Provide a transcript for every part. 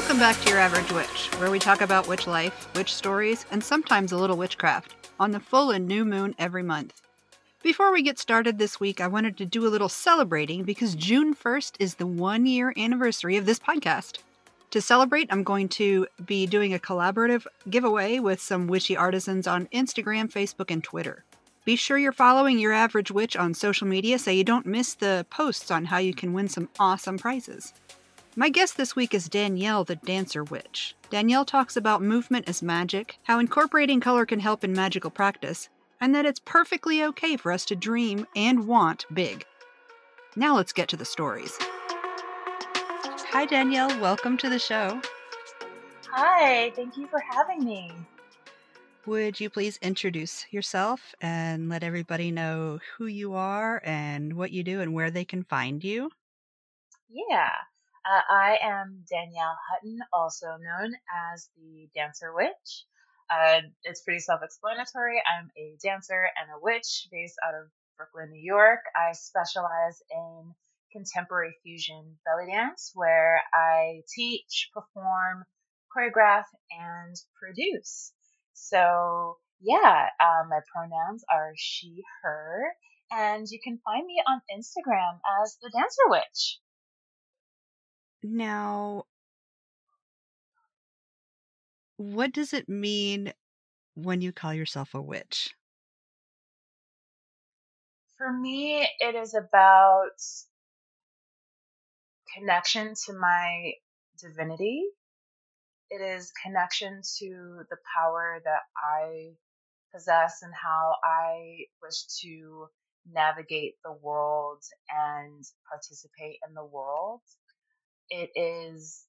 Welcome back to Your Average Witch, where we talk about witch life, witch stories, and sometimes a little witchcraft on the full and new moon every month. Before we get started this week, I wanted to do a little celebrating because June 1st is the one year anniversary of this podcast. To celebrate, I'm going to be doing a collaborative giveaway with some witchy artisans on Instagram, Facebook, and Twitter. Be sure you're following Your Average Witch on social media so you don't miss the posts on how you can win some awesome prizes. My guest this week is Danielle, the Dancer Witch. Danielle talks about movement as magic, how incorporating color can help in magical practice, and that it's perfectly okay for us to dream and want big. Now let's get to the stories. Hi, Danielle. Welcome to the show. Hi, thank you for having me. Would you please introduce yourself and let everybody know who you are and what you do and where they can find you? Yeah, uh, I am Danielle Hutton, also known as the Dancer Witch. Uh, it's pretty self explanatory. I'm a dancer and a witch based out of Brooklyn, New York. I specialize in contemporary fusion belly dance, where I teach, perform, choreograph, and produce. So, yeah, uh, my pronouns are she, her, and you can find me on Instagram as the Dancer Witch. Now, what does it mean when you call yourself a witch? For me, it is about connection to my divinity. It is connection to the power that I possess and how I wish to navigate the world and participate in the world. It is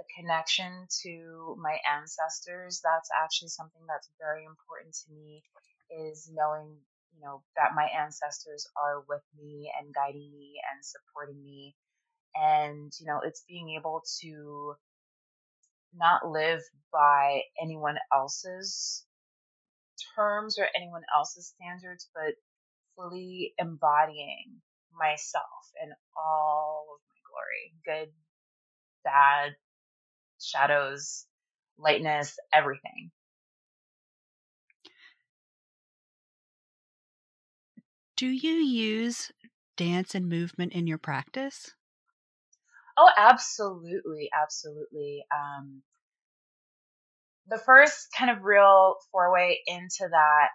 a connection to my ancestors. That's actually something that's very important to me is knowing, you know, that my ancestors are with me and guiding me and supporting me. And, you know, it's being able to not live by anyone else's terms or anyone else's standards, but fully embodying myself in all of my glory, good, bad, shadows, lightness, everything. Do you use dance and movement in your practice? Oh, absolutely, absolutely. Um, the first kind of real foray into that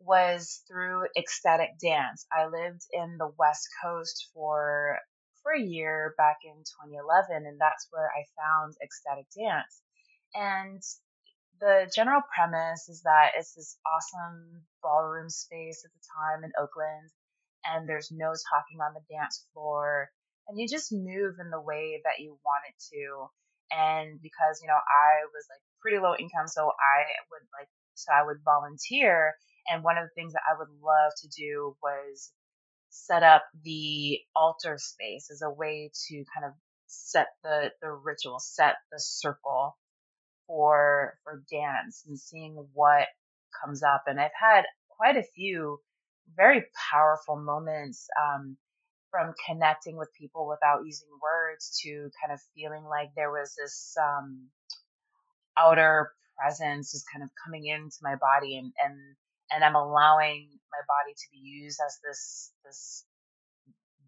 was through ecstatic dance. I lived in the West Coast for for a year back in 2011, and that's where I found ecstatic dance. And the general premise is that it's this awesome ballroom space at the time in Oakland, and there's no talking on the dance floor, and you just move in the way that you want it to. And because, you know, I was like pretty low income, so I would like, so I would volunteer. And one of the things that I would love to do was set up the altar space as a way to kind of set the, the ritual, set the circle for, for dance and seeing what comes up. And I've had quite a few very powerful moments, um, from connecting with people without using words to kind of feeling like there was this, um, outer presence is kind of coming into my body and, and and I'm allowing my body to be used as this this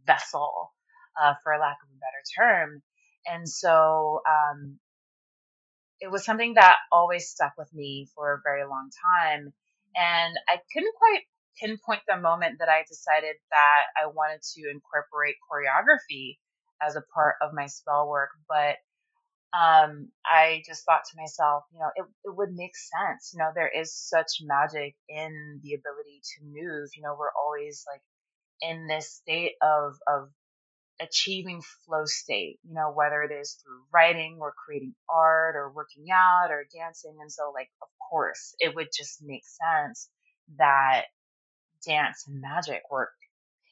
vessel, uh, for lack of a better term. And so um, it was something that always stuck with me for a very long time. And I couldn't quite pinpoint the moment that I decided that I wanted to incorporate choreography as a part of my spell work, but um, I just thought to myself, you know, it, it would make sense. You know, there is such magic in the ability to move. You know, we're always like in this state of, of achieving flow state, you know, whether it is through writing or creating art or working out or dancing. And so, like, of course, it would just make sense that dance and magic work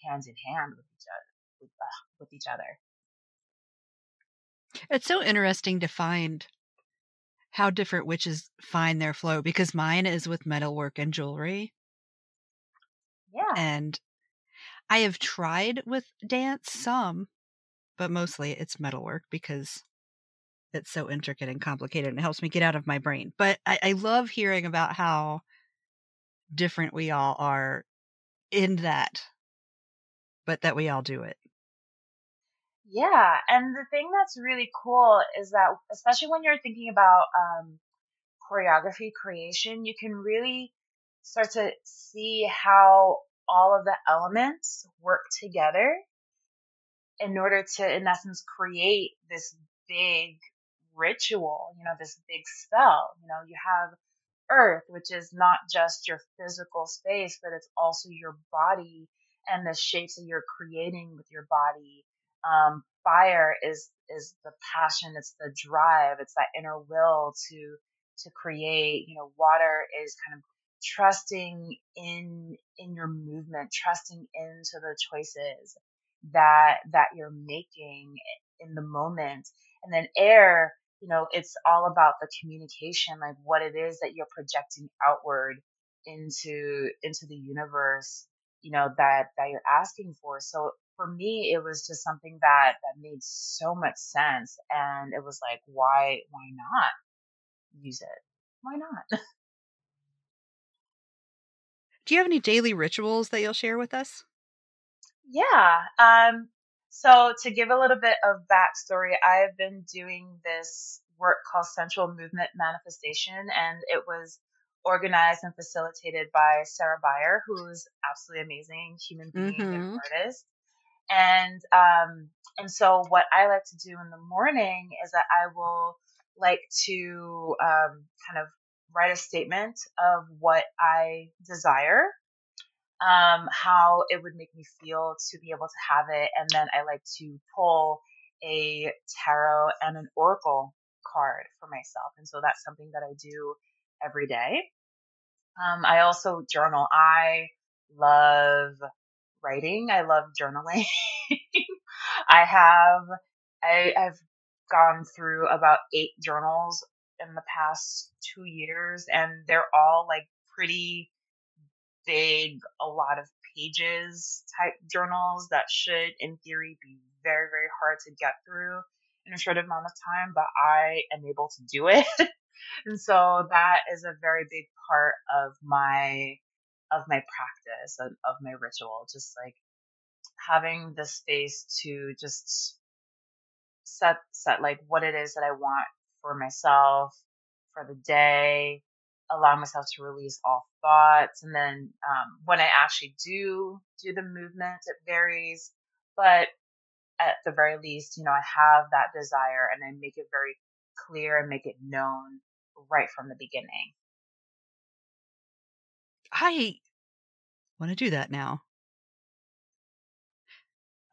hand in hand with each other. With, uh, with each other. It's so interesting to find how different witches find their flow because mine is with metalwork and jewelry. Yeah. And I have tried with dance some, but mostly it's metalwork because it's so intricate and complicated and it helps me get out of my brain. But I, I love hearing about how different we all are in that, but that we all do it. Yeah, and the thing that's really cool is that, especially when you're thinking about um, choreography creation, you can really start to see how all of the elements work together in order to, in essence, create this big ritual, you know, this big spell. You know, you have earth, which is not just your physical space, but it's also your body and the shapes that you're creating with your body. Um, fire is is the passion, it's the drive, it's that inner will to to create. You know, water is kind of trusting in in your movement, trusting into the choices that that you're making in the moment. And then air, you know, it's all about the communication, like what it is that you're projecting outward into into the universe, you know, that that you're asking for. So for me, it was just something that that made so much sense, and it was like, why why not use it? Why not? Do you have any daily rituals that you'll share with us? Yeah. Um, so to give a little bit of backstory, I have been doing this work called Central Movement Manifestation, and it was organized and facilitated by Sarah Beyer, who's absolutely amazing human being mm-hmm. and artist. And um, and so what I like to do in the morning is that I will like to um, kind of write a statement of what I desire, um, how it would make me feel to be able to have it, and then I like to pull a tarot and an oracle card for myself, and so that's something that I do every day. Um, I also journal. I love writing. I love journaling. I have I, I've gone through about eight journals in the past two years, and they're all like pretty big, a lot of pages type journals that should, in theory, be very, very hard to get through in a short amount of time, but I am able to do it. and so that is a very big part of my of my practice of, of my ritual just like having the space to just set set like what it is that I want for myself for the day, allow myself to release all thoughts, and then um, when I actually do do the movement, it varies, but at the very least, you know, I have that desire and I make it very clear and make it known right from the beginning. I want to do that now.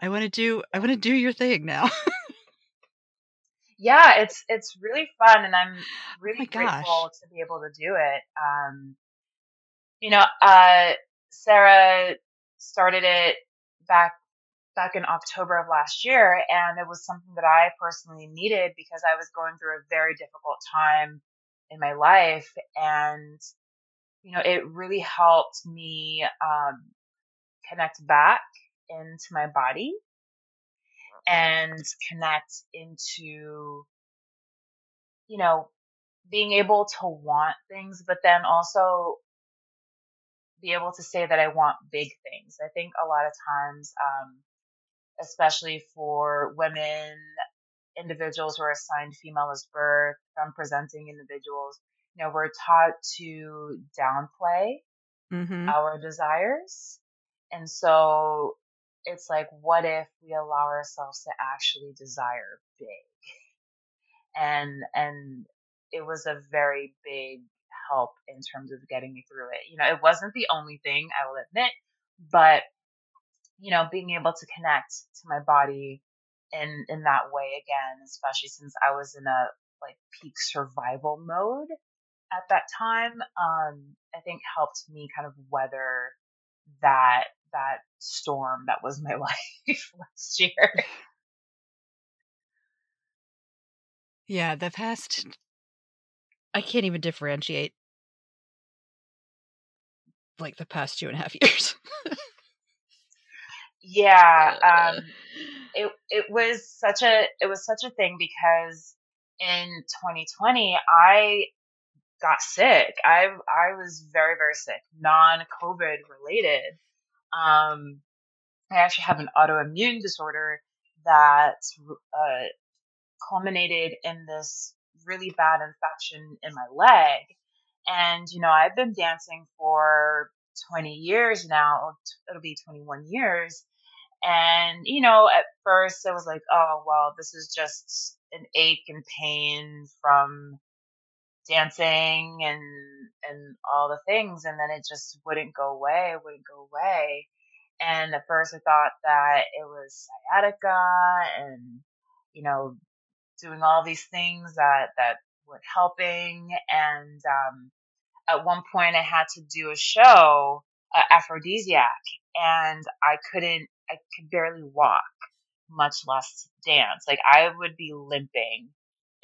I want to do I want to do your thing now. yeah, it's it's really fun, and I'm oh really oh grateful to be able to do it. Um, you know, uh, Sarah started it back back in October of last year, and it was something that I personally needed because I was going through a very difficult time in my life, and you know, it really helped me um, connect back into my body and connect into, you know, being able to want things, but then also be able to say that I want big things. I think a lot of times, um, especially for women, individuals who are assigned female as birth, from presenting individuals, you know, we're taught to downplay mm-hmm. our desires. And so it's like, what if we allow ourselves to actually desire big? And, and it was a very big help in terms of getting me through it. You know, it wasn't the only thing, I will admit, but, you know, being able to connect to my body in, in that way again, especially since I was in a like peak survival mode at that time, um, I think helped me kind of weather that that storm that was my life last year. Yeah, the past I can't even differentiate like the past two and a half years. yeah. Um it it was such a it was such a thing because in 2020, I got sick. I I was very very sick, non-COVID related. Um, I actually have an autoimmune disorder that uh, culminated in this really bad infection in my leg. And you know, I've been dancing for 20 years now. It'll be 21 years. And, you know, at first it was like, oh, well, this is just an ache and pain from dancing and, and all the things. And then it just wouldn't go away, it wouldn't go away. And at first I thought that it was sciatica and, you know, doing all these things that, that were helping. And, um, at one point I had to do a show, uh, aphrodisiac, and I couldn't, I could barely walk, much less dance. Like I would be limping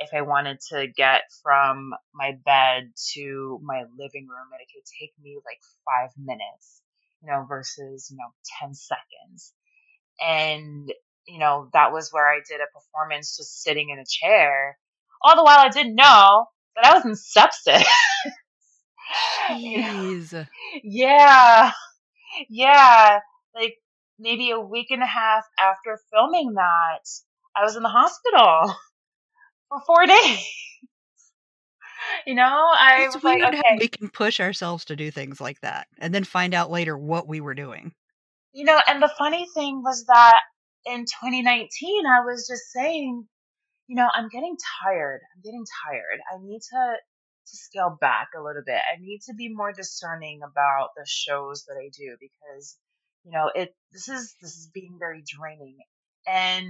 if I wanted to get from my bed to my living room and it could take me like five minutes, you know, versus, you know, 10 seconds. And, you know, that was where I did a performance just sitting in a chair. All the while I didn't know that I was in sepsis. Jeez. yeah. Yeah. Like maybe a week and a half after filming that, I was in the hospital for four days. you know, I It's was like, weird how we can push ourselves to do things like that and then find out later what we were doing. You know, and the funny thing was that in 2019, I was just saying, you know, I'm getting tired. I'm getting tired. I need to to scale back a little bit. I need to be more discerning about the shows that I do because, you know, it this is this is being very draining. And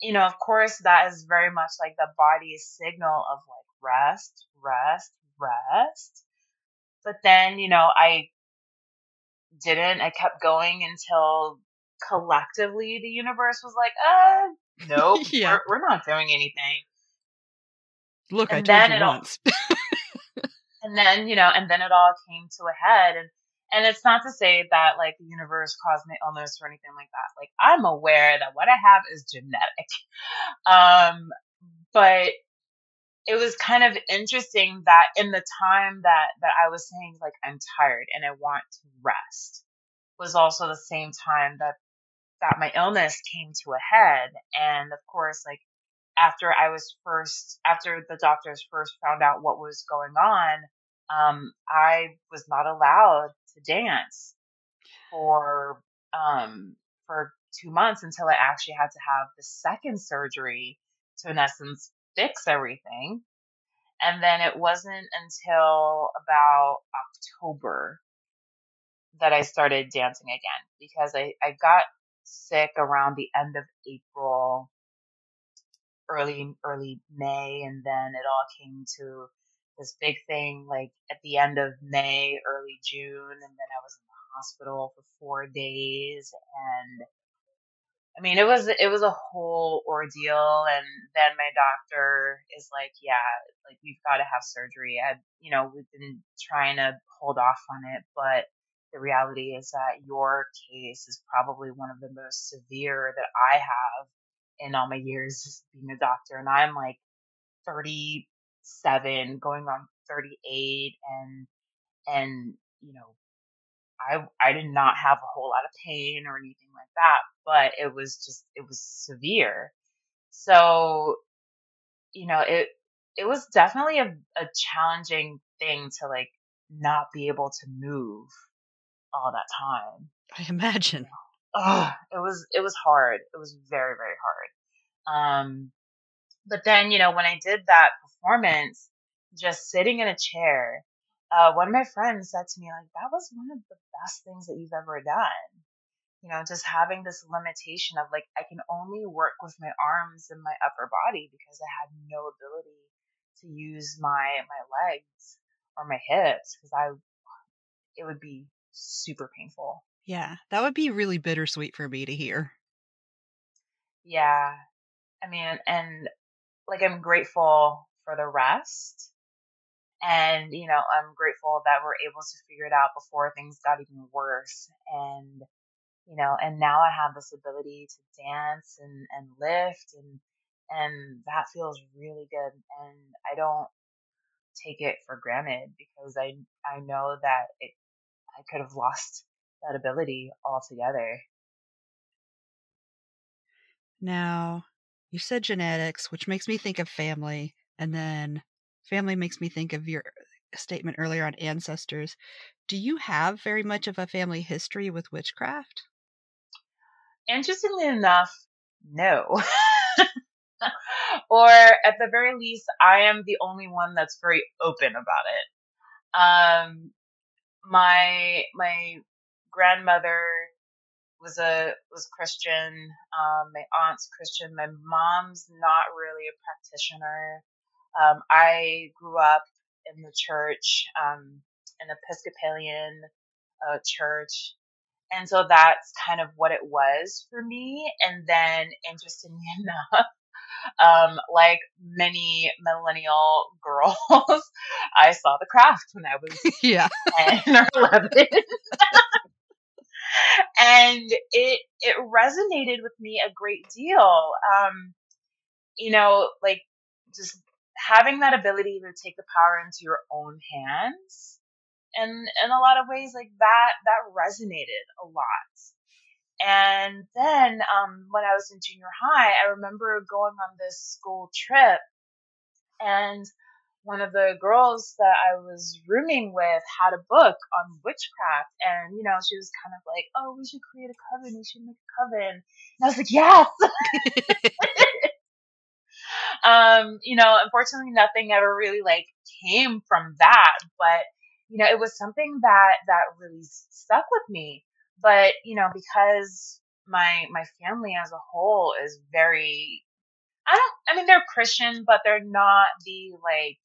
you know, of course, that is very much like the body's signal of like rest, rest, rest. But then, you know, I didn't. I kept going until collectively the universe was like, uh, nope, yeah. we're, we're not doing anything. Look, I And told then you it all, once. and then, you know, and then it all came to a head. And, and it's not to say that like the universe caused my illness or anything like that. Like I'm aware that what I have is genetic. Um, but it was kind of interesting that in the time that, that I was saying like I'm tired and I want to rest was also the same time that, that my illness came to a head. And of course, like after I was first, after the doctors first found out what was going on, um, I was not allowed to dance for, um, for two months until I actually had to have the second surgery to in essence fix everything. And then it wasn't until about October that I started dancing again because I, I got sick around the end of April, early, early May. And then it all came to this big thing like at the end of May, early June. And then I was in the hospital for four days and I mean, it was it was a whole ordeal, and then my doctor is like, "Yeah, like we've got to have surgery." I, you know, we've been trying to hold off on it, but the reality is that your case is probably one of the most severe that I have in all my years being a doctor, and I'm like 37, going on 38, and and you know I I did not have a whole lot of pain or anything like that, but it was just it was severe. So, you know, it it was definitely a, a challenging thing to like not be able to move all that time. I imagine. Ugh, it was it was hard. It was very, very hard. Um but then, you know, when I did that performance, just sitting in a chair, uh, one of my friends said to me, like, that was one of the best things that you've ever done. You know, just having this limitation of like, I can only work with my arms and my upper body because I had no ability to use my, my legs or my hips because I, it would be super painful. Yeah, that would be really bittersweet for me to hear. Yeah. I mean, and like, I'm grateful for the rest And, you know, I'm grateful that we're able to figure it out before things got even worse. And, you know, and now I have this ability to dance and, and lift and, and that feels really good and I don't take it for granted because I I know that it I could have lost that ability altogether. Now, you said genetics, which makes me think of family, and then family makes me think of your statement earlier on ancestors. Do you have very much of a family history with witchcraft? Interestingly enough, no. or at the very least, I am the only one that's very open about it. Um, my my grandmother was a was Christian. Um, my aunt's Christian. My mom's not really a practitioner. Um, I grew up in the church, um, an Episcopalian uh, church, and so that's kind of what it was for me. And then, interestingly enough, um, like many millennial girls, I saw the craft when I was yeah 10 or 11. And it it resonated with me a great deal. Um, you know, like just having that ability to take the power into your own hands. And in a lot of ways, like that, that resonated a lot. And then um, when I was in junior high, I remember going on this school trip, and one of the girls that I was rooming with had a book on witchcraft, and you know she was kind of like, "Oh, we should create a coven. We should make a coven." And I was like, "Yes." um, you know, unfortunately, nothing ever really like came from that, but you know, it was something that that really stuck with me but, you know, because my, my family as a whole is very, I don't, I mean, they're Christian, but they're not the like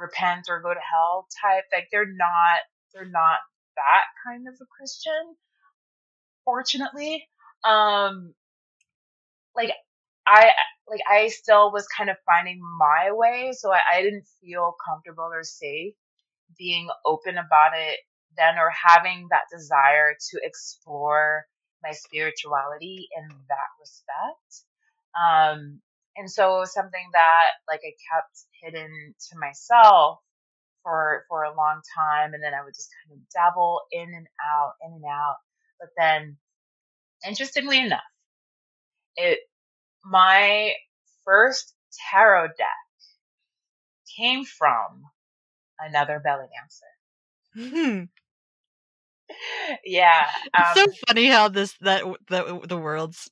repent or go to hell type. Like they're not, they're not that kind of a Christian, fortunately. Um, like I, like I still was kind of finding my way. So I, I didn't feel comfortable or safe being open about it then or having that desire to explore my spirituality in that respect. Um, and so it was something that like I kept hidden to myself for for a long time and then I would just kind of dabble in and out, in and out. But then interestingly enough, it my first tarot deck came from another belly dancer. Hmm yeah. Um, it's so funny how this that the the worlds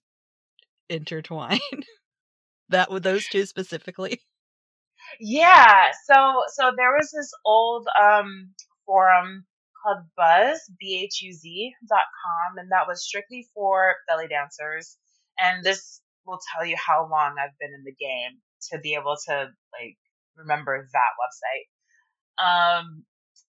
intertwine. that with those two specifically. Yeah. So so there was this old um forum called Bhuz B H U Z dot com, and that was strictly for belly dancers. And this will tell you how long I've been in the game to be able to like remember that website. Um,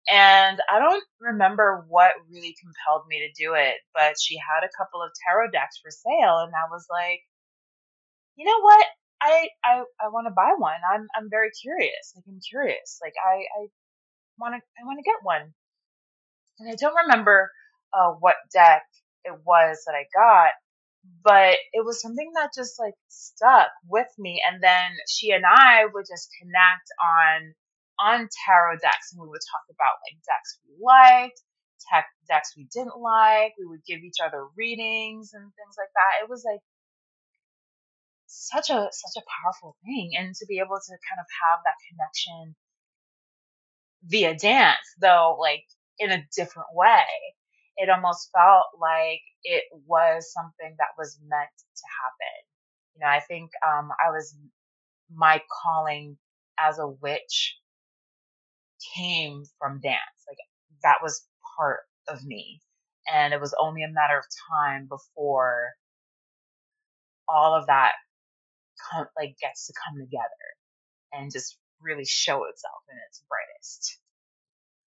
and I don't remember what really compelled me to do it, but she had a couple of tarot decks for sale and I was like, you know what? I, I, I want to buy one. I'm, I'm very curious. Like, I'm curious. Like, I, I want to, I want to get one. And I don't remember, uh, what deck it was that I got, but it was something that just like stuck with me. And then she and I would just connect on on tarot decks and we would talk about like decks we liked, tech decks we didn't like. We would give each other readings and things like that. It was like such a such a powerful thing and to be able to kind of have that connection via dance though like in a different way it almost felt like it was something that was meant to happen you know i think um i was my calling as a witch came from dance. Like that was part of me. And it was only a matter of time before all of that come, like gets to come together and just really show itself in its brightest.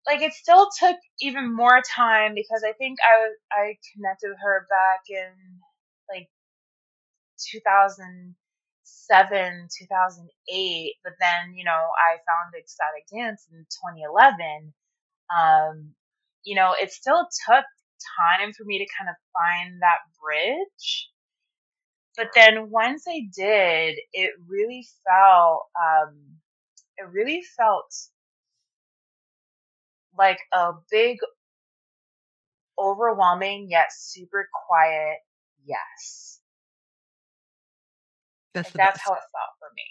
Like it still took even more time because I think I I connected with her back in like 2007, 2008, but then, you know, I found ecstatic dance in 2011. Um, you know, it still took time for me to kind of find that bridge. But then once I did, it really felt, um, it really felt like a big, overwhelming yet super quiet yes. That's Like that's best. how it felt for me.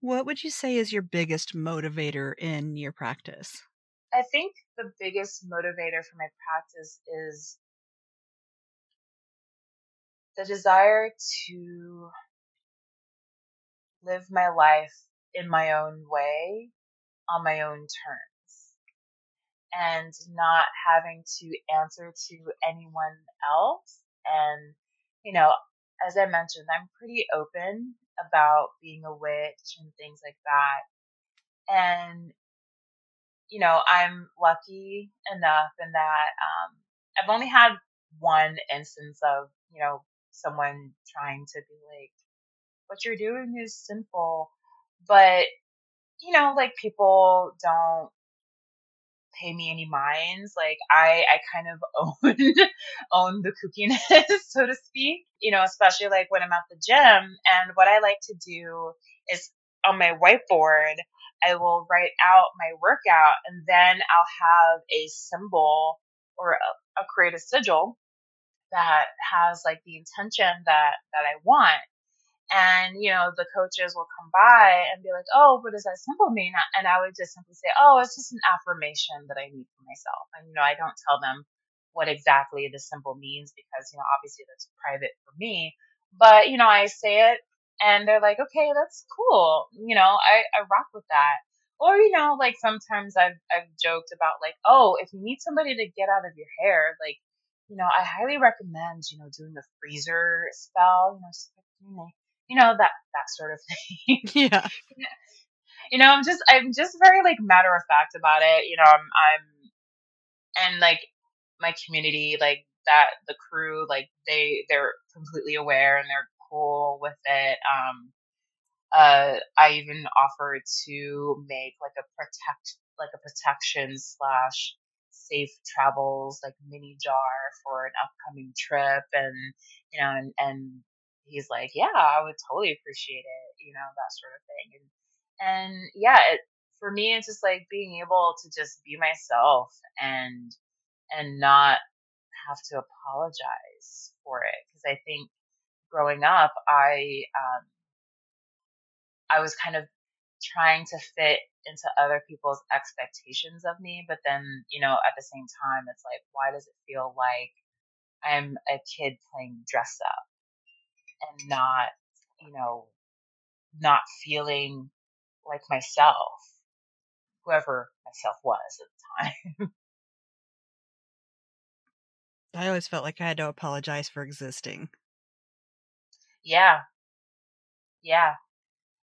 What would you say is your biggest motivator in your practice? I think the biggest motivator for my practice is the desire to live my life in my own way, on my own terms, and not having to answer to anyone else. And, you know, as I mentioned, I'm pretty open about being a witch and things like that. And, you know, I'm lucky enough in that um, I've only had one instance of, you know, someone trying to be like, what you're doing is simple. But, you know, like people don't pay me any minds. Like I, I kind of own, own the kookiness, so to speak, you know, especially like when I'm at the gym. And what I like to do is on my whiteboard, I will write out my workout and then I'll have a symbol or a, a create a sigil that has like the intention that, that I want. And, you know, the coaches will come by and be like, oh, what does that symbol mean? And I would just simply say, oh, it's just an affirmation that I need for myself. And, you know, I don't tell them what exactly the symbol means because, you know, obviously that's private for me. But, you know, I say it and they're like, okay, that's cool. You know, I, I rock with that. Or, you know, like sometimes I've, I've joked about like, oh, if you need somebody to get out of your hair, like, you know, I highly recommend, you know, doing the freezer spell, you know, just you know that that sort of thing. Yeah. you know, I'm just I'm just very like matter of fact about it. You know, I'm I'm and like my community, like that the crew, like they they're completely aware and they're cool with it. Um uh I even offered to make like a protect like a protection slash safe travels like mini jar for an upcoming trip and you know and and he's like, yeah, I would totally appreciate it, you know, that sort of thing. And, and yeah, it, for me, it's just like being able to just be myself and, and not have to apologize for it. Cause I think growing up, I, um, I was kind of trying to fit into other people's expectations of me. But then, you know, at the same time, it's like, why does it feel like I'm a kid playing dress up? and not, you know, not feeling like myself, whoever myself was at the time. I always felt like I had to apologize for existing. Yeah. Yeah.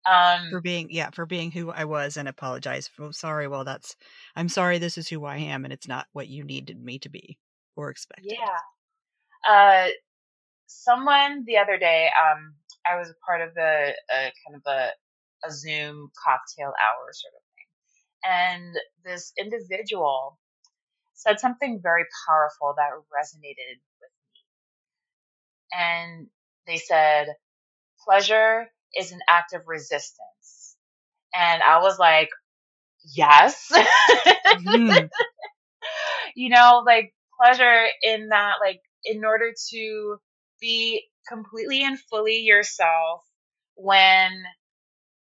Um, for being yeah, for being who I was and apologize. For, sorry, well that's I'm sorry this is who I am and it's not what you needed me to be or expected. Yeah. Uh someone the other day, um, I was a part of a kind of a, a Zoom cocktail hour sort of thing. And this individual said something very powerful that resonated with me. And they said, pleasure is an act of resistance. And I was like, yes. mm. you know, like pleasure in that, like, in order to be completely and fully yourself when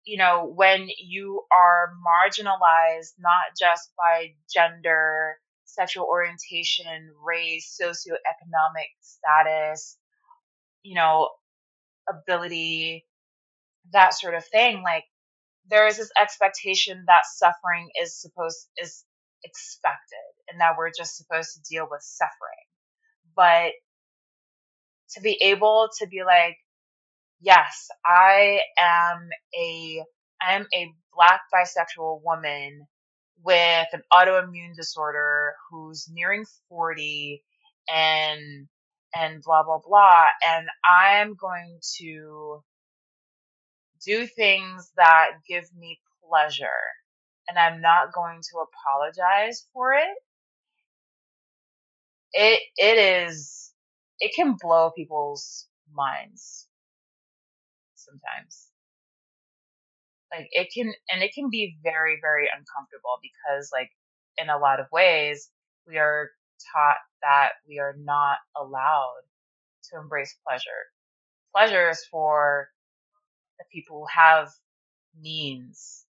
you know when you are marginalized not just by gender sexual orientation race socioeconomic status you know ability that sort of thing like there is this expectation that suffering is supposed is expected and that we're just supposed to deal with suffering but to be able to be like, yes, I am a, I am a black bisexual woman with an autoimmune disorder who's nearing 40 and, and blah, blah, blah. And I'm going to do things that give me pleasure and I'm not going to apologize for it it it is it can blow people's minds sometimes. Like it can and it can be very, very uncomfortable because like in a lot of ways we are taught that we are not allowed to embrace pleasure. Pleasure is for people have means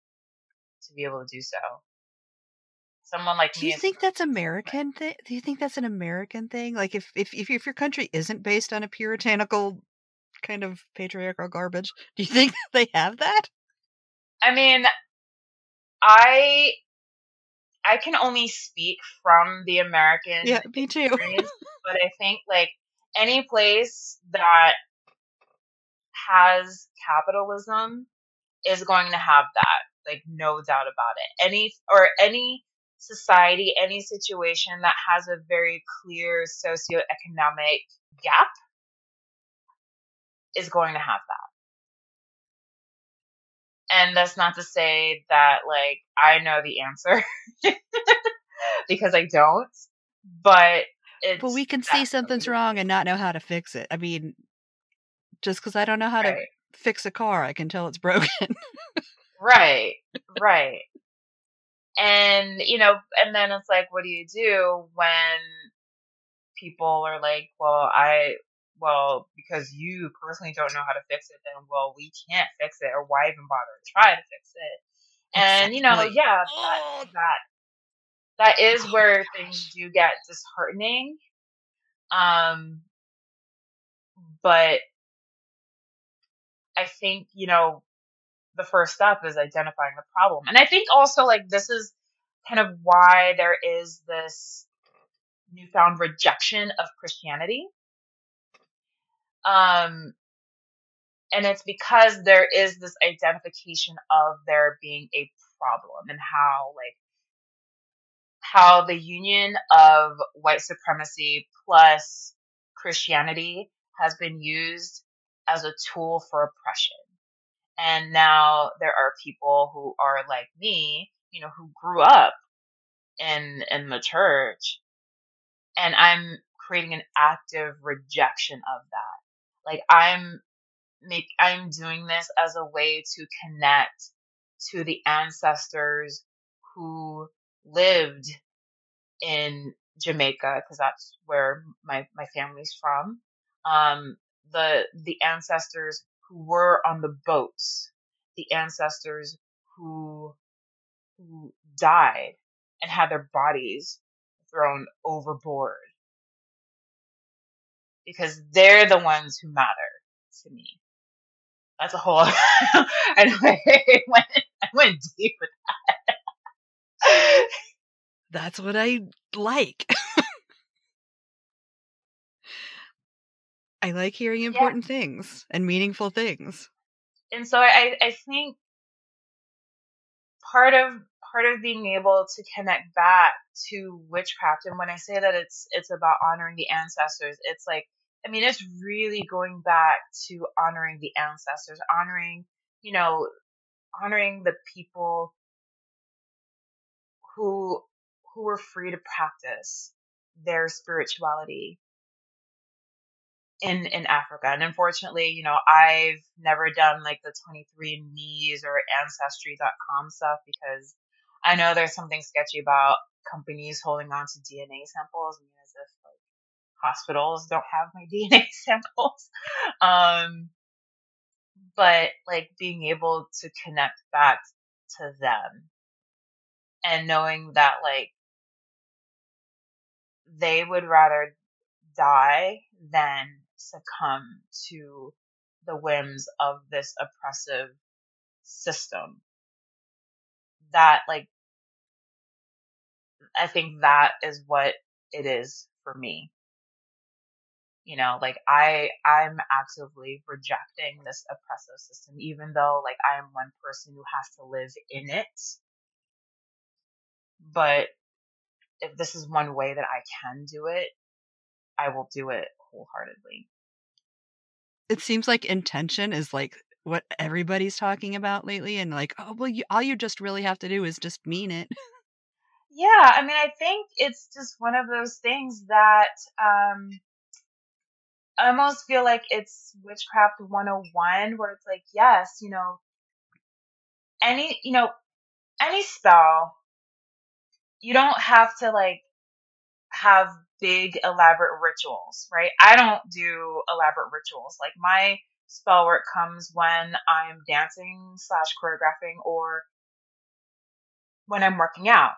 to be able to do so. Someone like Do you think that's American thing? Do you think that's an American thing? Like if if if, if your country isn't based on a puritanical kind of patriarchal garbage, do you think they have that? I mean, I I can only speak from the American Yeah, me too. but I think like any place that has capitalism is going to have that, like no doubt about it. Any or any society, any situation that has a very clear socioeconomic gap is going to have that. And that's not to say that like I know the answer because I don't, but it's But we can see something's wrong and not know how to fix it. I mean, just because I don't know how to fix a car, I can tell it's broken. Right, right. And, you know, and then it's like, what do you do when people are like, well, I, well, because you personally don't know how to fix it, then, well, we can't fix it, or why even bother to try to fix it? And, you know, yeah, Oh. that, that, that is where things do get disheartening. Um, but I think, you know, the first step is identifying the problem. And I think also like this is kind of why there is this newfound rejection of Christianity. Um, and it's because there is this identification of there being a problem and how like how the union of white supremacy plus Christianity has been used as a tool for oppression. And now there are people who are like me, you know, who grew up in in the church and I'm creating an active rejection of that. Like I'm make I'm doing this as a way to connect to the ancestors who lived in Jamaica because that's where my my family's from. Um, the the ancestors who were on the boats, the ancestors who who died and had their bodies thrown overboard because they're the ones who matter to me. That's a whole. I went, I went deep with that. That's what I like. I like hearing Yeah. important things and meaningful things. and so I, I think part of part of being able to connect back to witchcraft and when I say that it's it's about honoring the ancestors, it's like I mean it's really going back to honoring the ancestors, honoring, you know, honoring the people who who were free to practice their spirituality in in Africa. And unfortunately, you know, I've never done like the 23andMe's or ancestry.com stuff because I know there's something sketchy about companies holding on to DNA samples. I mean, as if like hospitals don't have my DNA samples. Um, but like being able to connect back to them and knowing that like they would rather die than succumb to the whims of this oppressive system. That like I think that is what it is for me. You know, like I I'm actively rejecting this oppressive system even though like I am one person who has to live in it. But if this is one way that I can do it, I will do it wholeheartedly. It seems like intention is like what everybody's talking about lately and like, oh, well, you, all you just really have to do is just mean it. yeah, I mean, I think it's just one of those things that um, I almost feel like it's witchcraft 101 where it's like, yes, you know, any, you know, any spell, you don't have to like have big elaborate rituals, right? I don't do elaborate rituals. Like my spell work comes when I'm dancing slash choreographing or when I'm working out.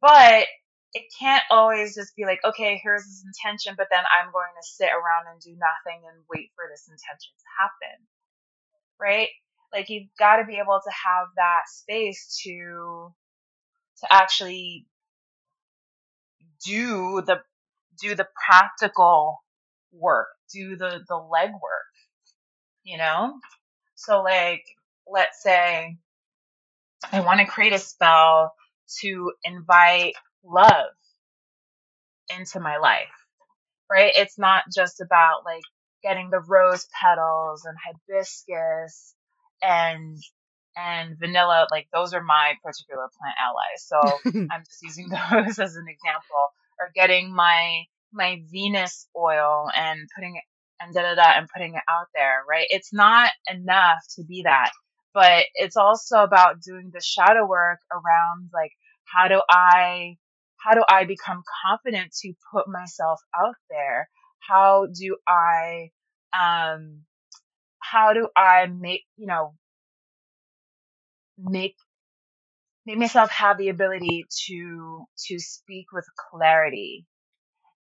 But it can't always just be like, okay, here's this intention, but then I'm going to sit around and do nothing and wait for this intention to happen. Right? Like you've got to be able to have that space to to actually do the do the practical work, do the the legwork, you know? So like let's say I want to create a spell to invite love into my life. Right? It's not just about like getting the rose petals and hibiscus and and vanilla like those are my particular plant allies. So i'm just using those as an example or getting my my venus oil and putting it and da da da and putting it out there right? It's not enough to be that but it's also about doing the shadow work around like how do i how do i become confident to put myself out there? How do i um how do i make you know make make myself have the ability to to speak with clarity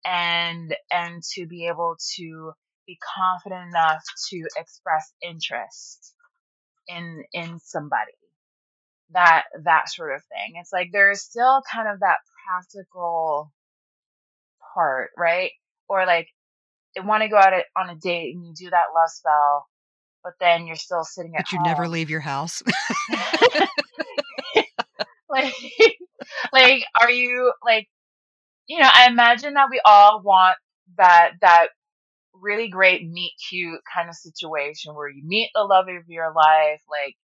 and and to be able to be confident enough to express interest in in somebody. That that sort of thing. It's like there's still kind of that practical part right? Or like they want to go out on a date and you do that love spell but then you're still sitting at but you home. never leave your house like like are you like you know i imagine that we all want that that really great meet cute kind of situation where you meet the love of your life like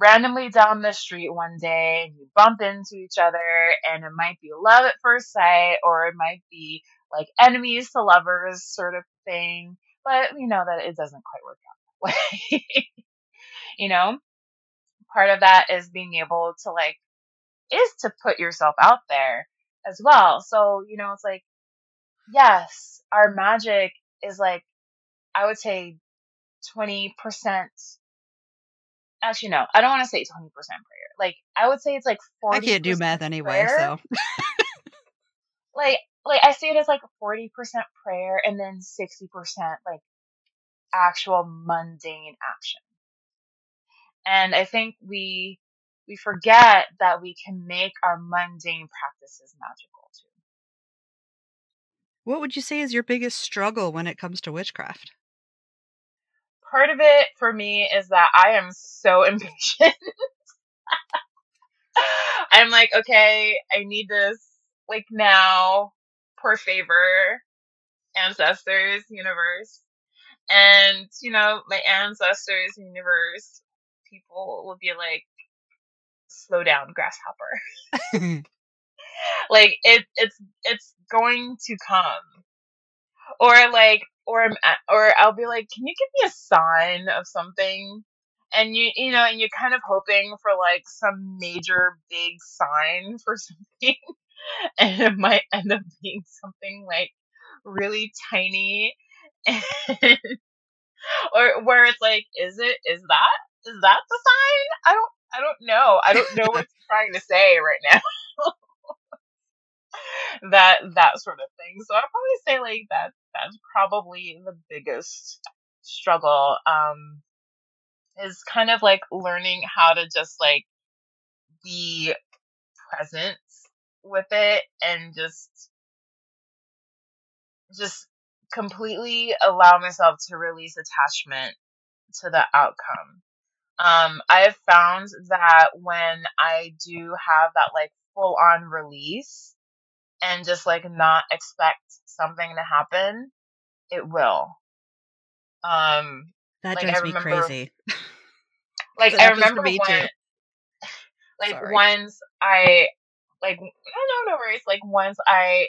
randomly down the street one day and you bump into each other and it might be love at first sight or it might be like enemies to lovers sort of thing but we know that it doesn't quite work out that way you know part of that is being able to like is to put yourself out there as well so you know it's like yes our magic is like i would say 20% actually no, I don't want to say 20% prayer. Like I would say it's like 40 I can't do math anyway, prayer. so like like I see it as like 40% prayer and then 60% like actual mundane action. And I think we we forget that we can make our mundane practices magical too. what would you say is your biggest struggle when it comes to witchcraft? Part of it for me is that I am so impatient. I'm like, okay, I need this like now, per favor, ancestors, universe. And, you know, my ancestors, universe, people will be like, slow down, grasshopper. like it, it's, it's going to come. Or like, or I'm, at- or I'll be like, can you give me a sign of something? And you, you know, and you're kind of hoping for like some major big sign for something. and it might end up being something like really tiny or where it's like is it is that is that the sign? I don't i don't know. I don't know what it's trying to say right now. That that sort of thing. So i'll probably say like that that's probably the biggest struggle um is kind of like learning how to just like be present with it and just just completely allow myself to release attachment to the outcome. Um, I've found that when I do have that like full on release and just like not expect something to happen, it will. Um, That Like, drives I me crazy. like I remember me when, too. Like Sorry. once I like no no worries. Like once I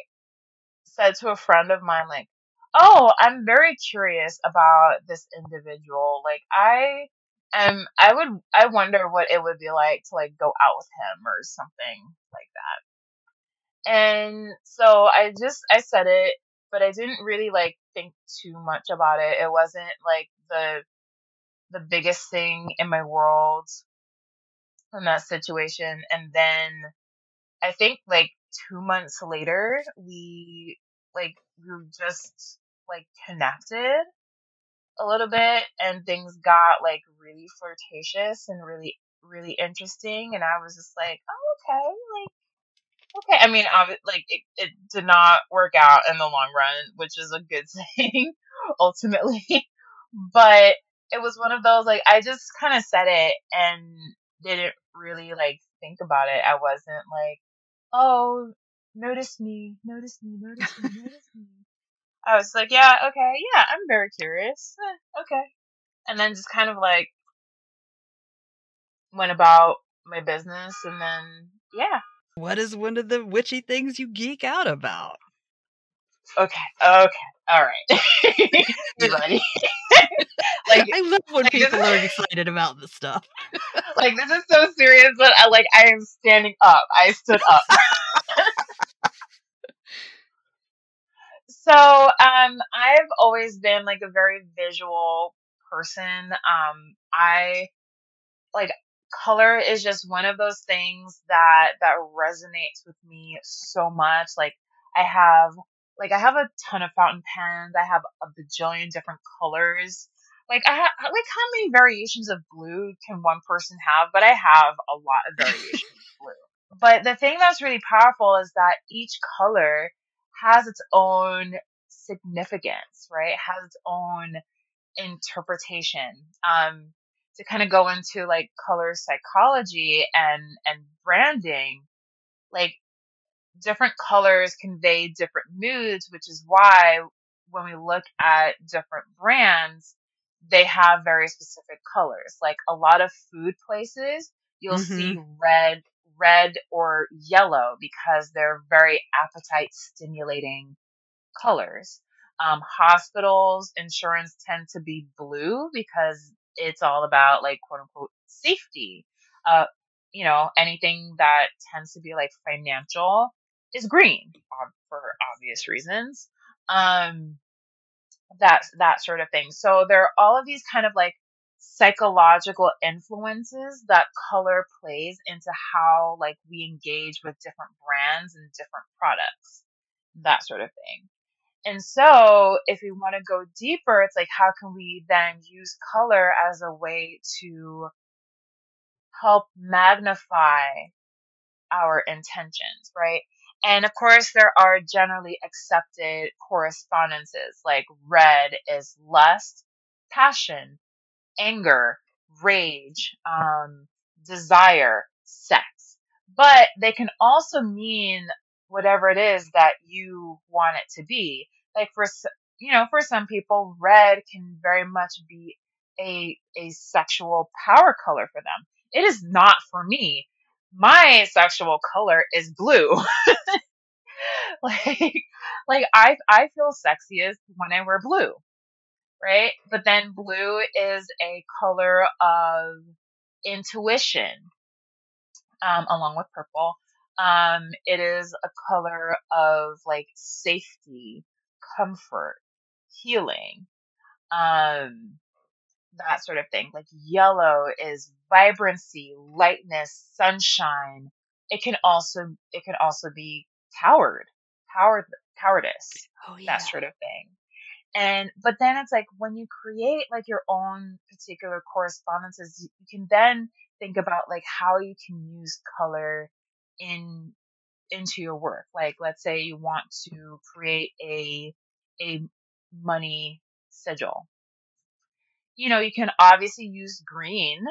said to a friend of mine like, "Oh, I'm very curious about this individual. Like I am I would I wonder what it would be like to like go out with him or something like that." And so I just I said it, but I didn't really like think too much about it. It wasn't like the the biggest thing in my world in that situation. And then I think like two months later, we like we were just like connected a little bit and things got like really flirtatious and really really interesting and I was just like, "Oh, okay." Like okay. I mean, like it, it did not work out in the long run, which is a good thing ultimately. But it was one of those like I just kind of said it and didn't really like think about it. I wasn't like, "Oh, notice me, notice me, notice me, notice me." I was like, "Yeah, okay, yeah, I'm very curious. Eh, okay." And then just kind of like went about my business and then yeah. What is one of the witchy things you geek out about? Okay, okay, all right. like, I love when like people are excited about this stuff. like this is so serious but I like I am standing up. I stood up. So, um, I've always been like a very visual person. Um, I like color is just one of those things that that resonates with me so much. Like I have like I have a ton of fountain pens. I have a bajillion different colors. Like I have like how many variations of blue can one person have? But I have a lot of variations of blue. But the thing that's really powerful is that each color has its own significance, right? Has its own interpretation. Um, to kind of go into like color psychology and and branding, like different colors convey different moods, which is why when we look at different brands, they have very specific colors. Like a lot of food places, you'll hmm see red, red or yellow because they're very appetite stimulating colors. Um, hospitals, insurance tend to be blue because it's all about like quote unquote safety. Uh, you know, anything that tends to be like financial is green for obvious reasons. Um, that, that sort of thing. So there are all of these kind of like psychological influences that color plays into how like we engage with different brands and different products, that sort of thing. And so, if we want to go deeper, it's like, how can we then use color as a way to help magnify our intentions, right? And of course, there are generally accepted correspondences, like red is lust, passion, anger, rage, um, desire, sex. But they can also mean whatever it is that you want it to be. Like for, you know, for some people, red can very much be a, a sexual power color for them. It is not for me. My sexual color is blue. like, like I, I feel sexiest when I wear blue right? But then blue is a color of intuition, um, along with purple. Um, it is a color of like safety, comfort, healing, um, that sort of thing. Like yellow is vibrancy, lightness, sunshine. It can also, it can also be coward, coward, cowardice, Oh that sort of thing and but then it's like when you create like your own particular correspondences you can then think about like how you can use color in into your work like let's say you want to create a a money sigil you know you can obviously use green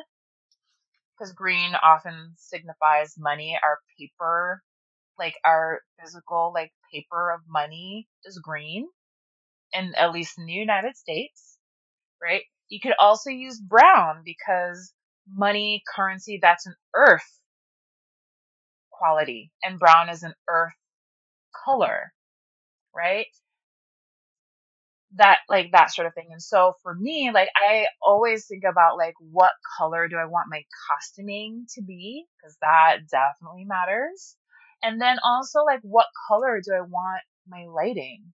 because green often signifies money our paper like our physical like paper of money is green and at least in the United States, right? You could also use brown because money, currency, that's an earth quality and brown is an earth color, right? That, like, that sort of thing. And so for me, like, I always think about, like, what color do I want my costuming to be? Cause that definitely matters. And then also, like, what color do I want my lighting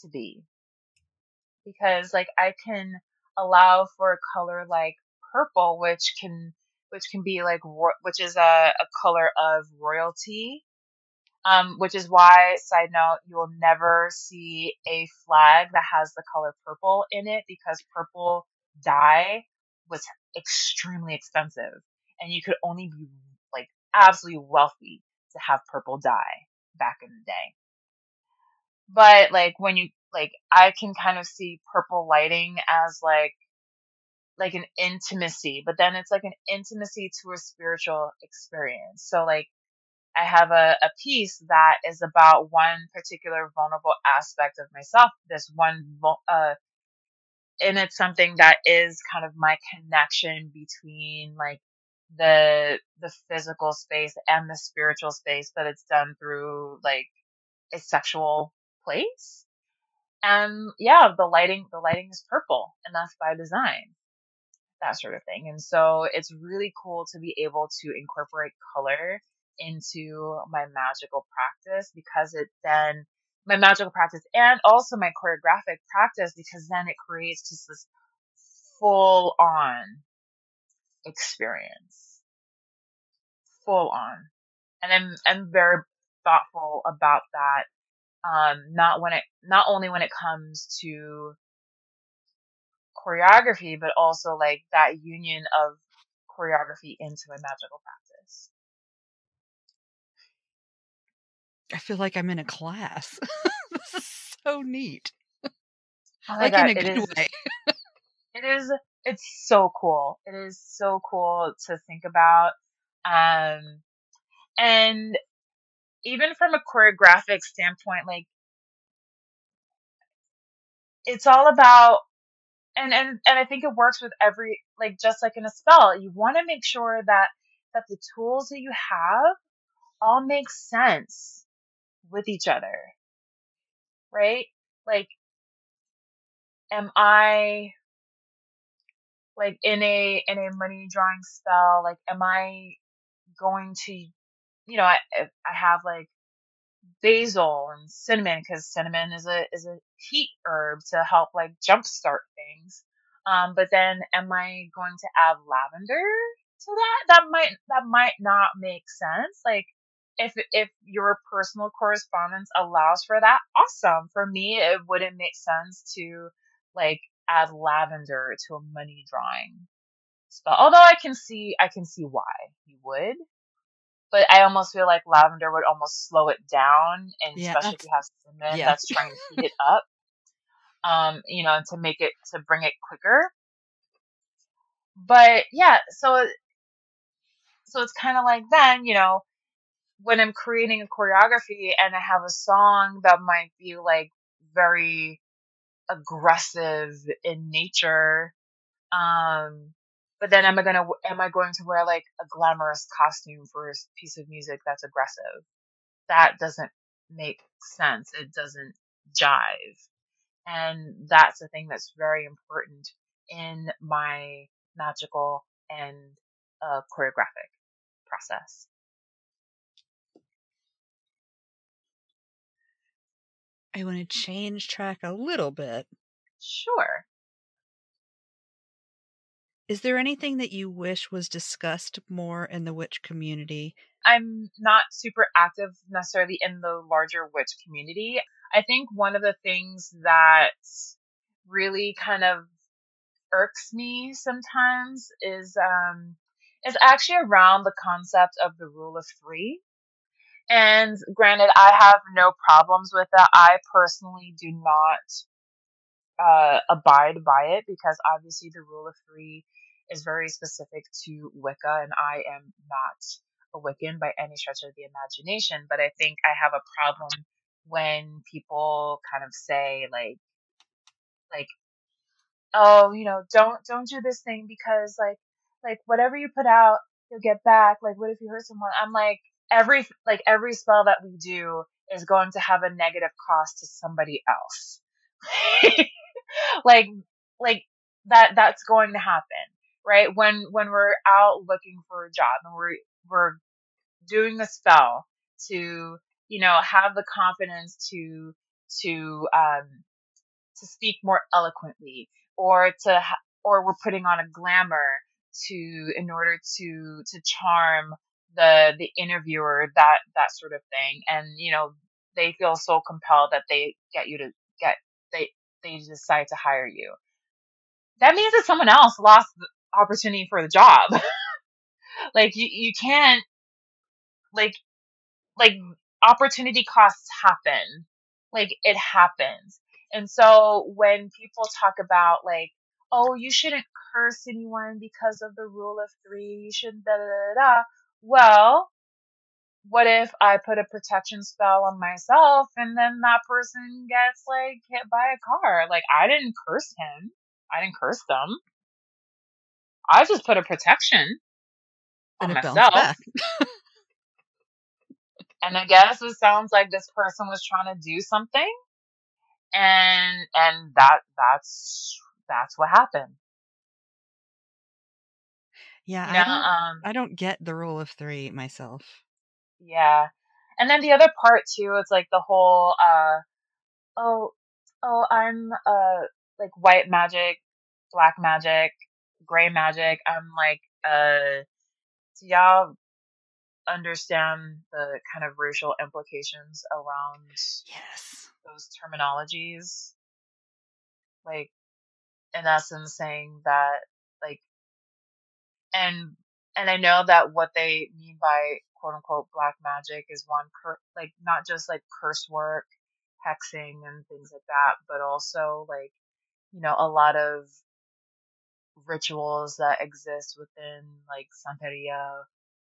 to be? Because, like, I can allow for a color like purple, which can which can be like which is a, a color of royalty. Um, which is why, side note, you will never see a flag that has the color purple in it because purple dye was extremely expensive and you could only be like absolutely wealthy to have purple dye back in the day. But like when you like I can kind of see purple lighting as like like an intimacy, but then it's like an intimacy to a spiritual experience. So like I have a, a piece that is about one particular vulnerable aspect of myself, this one, uh, and it's something that is kind of my connection between like the, the physical space and the spiritual space, but it's done through like a sexual place. And yeah, the lighting, the lighting is purple and that's by design, that sort of thing. And so it's really cool to be able to incorporate color into my magical practice because it then, my magical practice and also my choreographic practice because then it creates just this full on experience. Full on. And I'm, I'm very thoughtful about that um, not when it, not only when it comes to choreography, but also like that union of choreography into a magical practice. I feel like I'm in a class. this is so neat. Oh like God, in a good is, way. it is, it's so cool. It is so cool to think about. Um, and even from a choreographic standpoint, like it's all about and and and I think it works with every like just like in a spell. You want to make sure that that the tools that you have all make sense with each other. Right? Like am I like in a in a money drawing spell like am I going to you know, I I have like basil and cinnamon because cinnamon is a is a heat herb to help like jumpstart things. Um, but then am I going to add lavender to that? That might that might not make sense. Like if if your personal correspondence allows for that, awesome. For me, it wouldn't make sense to like add lavender to a money drawing spell. Although I can see I can see why you would but I almost feel like lavender would almost slow it down, and Yeah, especially if you have cinnamon yeah. that's trying to heat it up, um, you know, to make it to bring it quicker. But yeah, so so it's kind of like then, you know, when I'm creating a choreography and I have a song that might be like very aggressive in nature, um, but then am I gonna am I going to wear like a glamorous costume for a piece of music that's aggressive? That doesn't make sense. It doesn't jive. And that's the thing that's very important in my magical and uh, choreographic process. I want to change track a little bit. Sure. Is there anything that you wish was discussed more in the witch community? I'm not super active necessarily in the larger witch community. I think one of the things that really kind of irks me sometimes is um is actually around the concept of the rule of 3. And granted I have no problems with that. I personally do not uh, abide by it because obviously the rule of 3 is very specific to Wicca, and I am not a Wiccan by any stretch of the imagination. But I think I have a problem when people kind of say like, like, oh, you know, don't don't do this thing because like like whatever you put out, you'll get back. Like, what if you hurt someone? I'm like, every like every spell that we do is going to have a negative cost to somebody else. like like that that's going to happen, right? When when we're out looking for a job and we're we're doing a spell to, you know, have the confidence to to um to speak more eloquently or to ha- or we're putting on a glamour to in order to to charm the the interviewer that that sort of thing. And you know they feel so compelled that they get you to get they they decide to hire you. That means that someone else lost the opportunity for the job. Like you you can't like like opportunity costs happen. Like it happens. And so when people talk about like oh you shouldn't curse anyone because of the rule of three you shouldn't da da da da well, what if I put a protection spell on myself and then that person gets like hit by a car? Like I didn't curse him. I didn't curse them. I just put a protection on myself. and I guess it sounds like this person was trying to do something and and that that's that's what happened. Yeah, you know, I don't. Um, I don't get the rule of three myself. Yeah, and then the other part too, is like the whole, uh, oh, oh, I'm uh like white magic, black magic, gray magic. I'm like, uh, do y'all understand the kind of racial implications around yes those terminologies? Like, in essence, saying that like and and I know that what they mean by quote unquote black magic is one cur- like not just like curse work, hexing and things like that, but also like you know a lot of rituals that exist within like Santeria,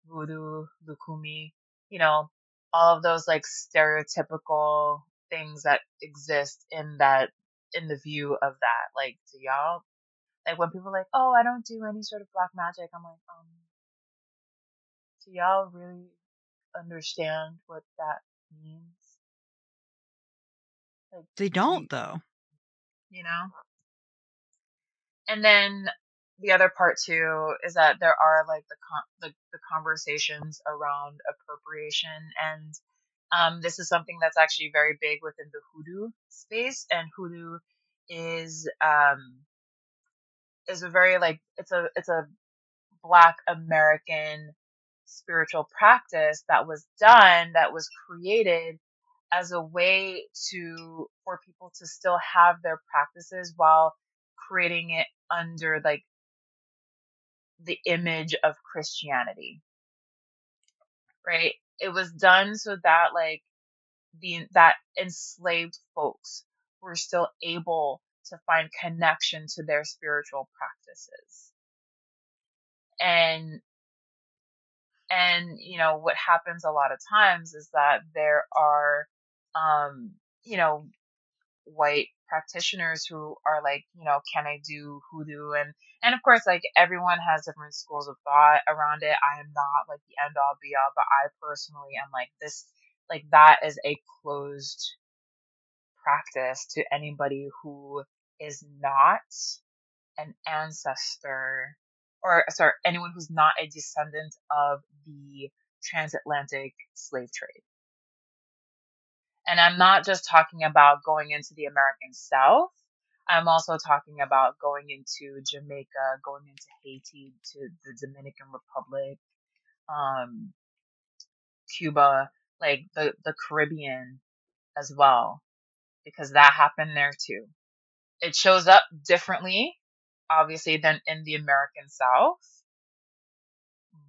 voodoo, lucumi, you know, all of those like stereotypical things that exist in that in the view of that. Like, do y'all like when people are like, oh, I don't do any sort of black magic, I'm like, um, do y'all really understand what that means? Like, they don't though. You know? And then the other part too is that there are like the con- the, the conversations around appropriation and um, this is something that's actually very big within the hoodoo space and hoodoo is um, is a very like it's a it's a black American spiritual practice that was done that was created as a way to for people to still have their practices while creating it under like the image of Christianity. Right? It was done so that like the that enslaved folks were still able to find connection to their spiritual practices. And and you know what happens a lot of times is that there are um you know white practitioners who are like you know can i do hoodoo and and of course like everyone has different schools of thought around it i am not like the end all be all but i personally am like this like that is a closed practice to anybody who is not an ancestor or sorry, anyone who's not a descendant of the transatlantic slave trade. And I'm not just talking about going into the American South. I'm also talking about going into Jamaica, going into Haiti, to the Dominican Republic, um, Cuba, like the, the Caribbean as well, because that happened there too it shows up differently, obviously, than in the American South.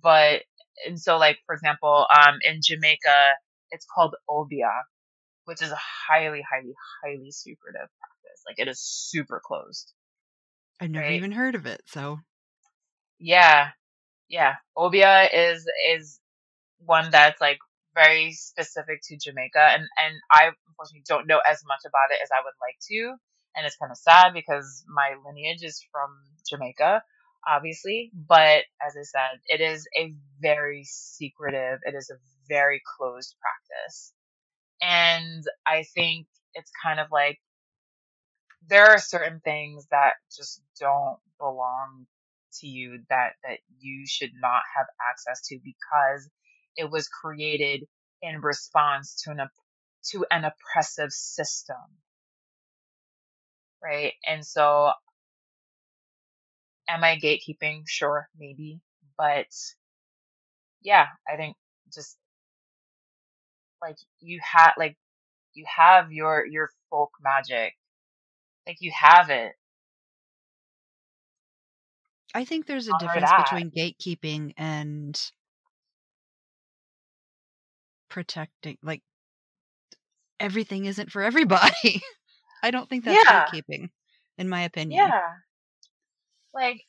But, and so like, for example, um, in Jamaica, it's called Obeah, which is a highly, highly, highly secretive practice. Like it is super closed. I've never right? even heard of it, so. Yeah. Yeah. Obeah is, is one that's like very specific to Jamaica and, and I unfortunately don't know as much about it as I would like to and it's kind of sad because my lineage is from Jamaica. obviously, but as I said, it is a very secretive, it is a very closed practice. And I think it's kind of like there are certain things that just don't belong to you that that you should not have access to because it was created in response to an to an oppressive system right and so am i gatekeeping sure maybe but yeah i think just like you have like you have your your folk magic like you have it I think there's a honor difference that between gatekeeping and protecting. Like everything isn't for everybody. I don't think that's yeah gatekeeping, in my opinion. yeah like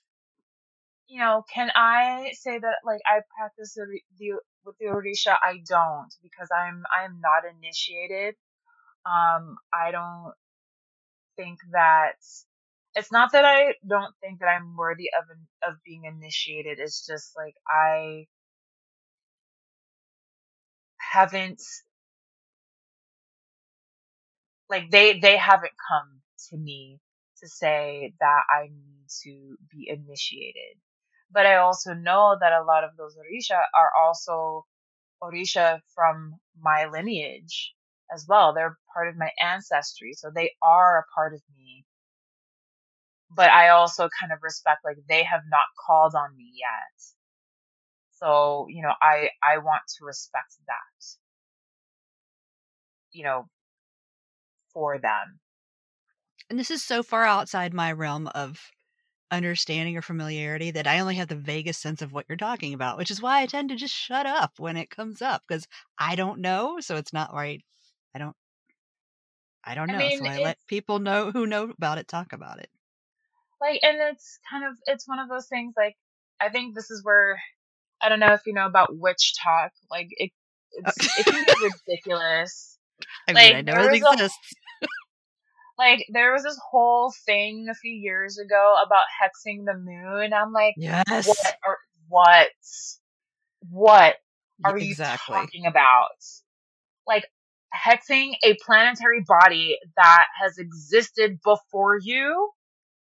you know can i say that like i practice the, the with the orisha i don't because i'm i'm not initiated um i don't think that it's not that I don't think that I'm worthy of of being initiated. It's just like I haven't like they they haven't come to me to say that I need to be initiated. But I also know that a lot of those Orisha are also Orisha from my lineage as well. They're part of my ancestry, so they are a part of me but I also kind of respect like they have not called on me yet. So, you know, I I want to respect that. You know, for them. And this is so far outside my realm of understanding or familiarity that I only have the vaguest sense of what you're talking about, which is why I tend to just shut up when it comes up because I don't know, so it's not right. I don't I don't I know, mean, so I let people know who know about it talk about it. like and it's kind of it's one of those things like I think this is where I don't know if you know about WitchTok. Like it it's it can get ridiculous. I mean, I know it exists. Like there was this whole thing a few years ago about hexing the moon. I'm like, Yes. what are what what are you talking about? Like hexing a planetary body that has existed before you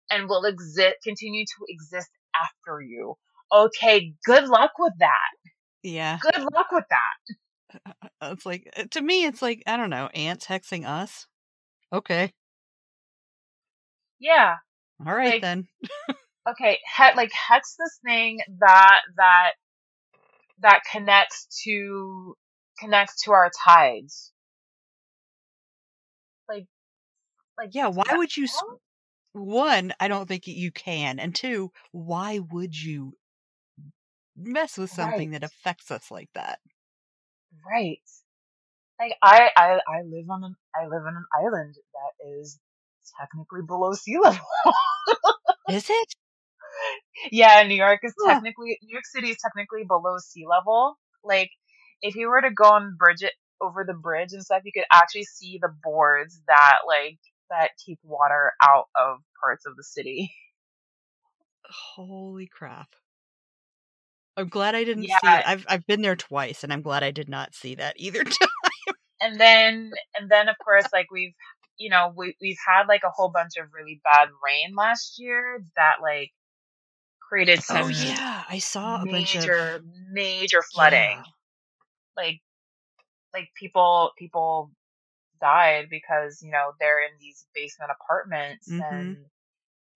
and will exist continue to exist after you. Okay, good luck with that. Yeah. Good luck with that. Uh, uh, uh, it's like uh, to me it's like I don't know, ants hexing us. Okay. Yeah. All right Like then. okay, he- like hex this thing that that that connects to connects to our tides. Like like Yeah, why would you one, I don't think you can, and two, why would you mess with something right. that affects us like that? Right. Like I, I I live on an I live on an island that is technically below sea level. Is it? yeah, New York is Huh. technically New York City is technically below sea level. Like if you were to go on bridge it over the bridge and stuff, you could actually see the boards that like that keep water out of parts of the city. Holy crap. I'm glad I didn't see it. I've I've been there twice and I'm glad I did not see that either time. and then and then of course like we've you know we we've had like a whole bunch of really bad rain last year that like created some. Oh yeah, I saw a bunch of major major flooding yeah. like like people people died because you know they're in these basement apartments Mhm. and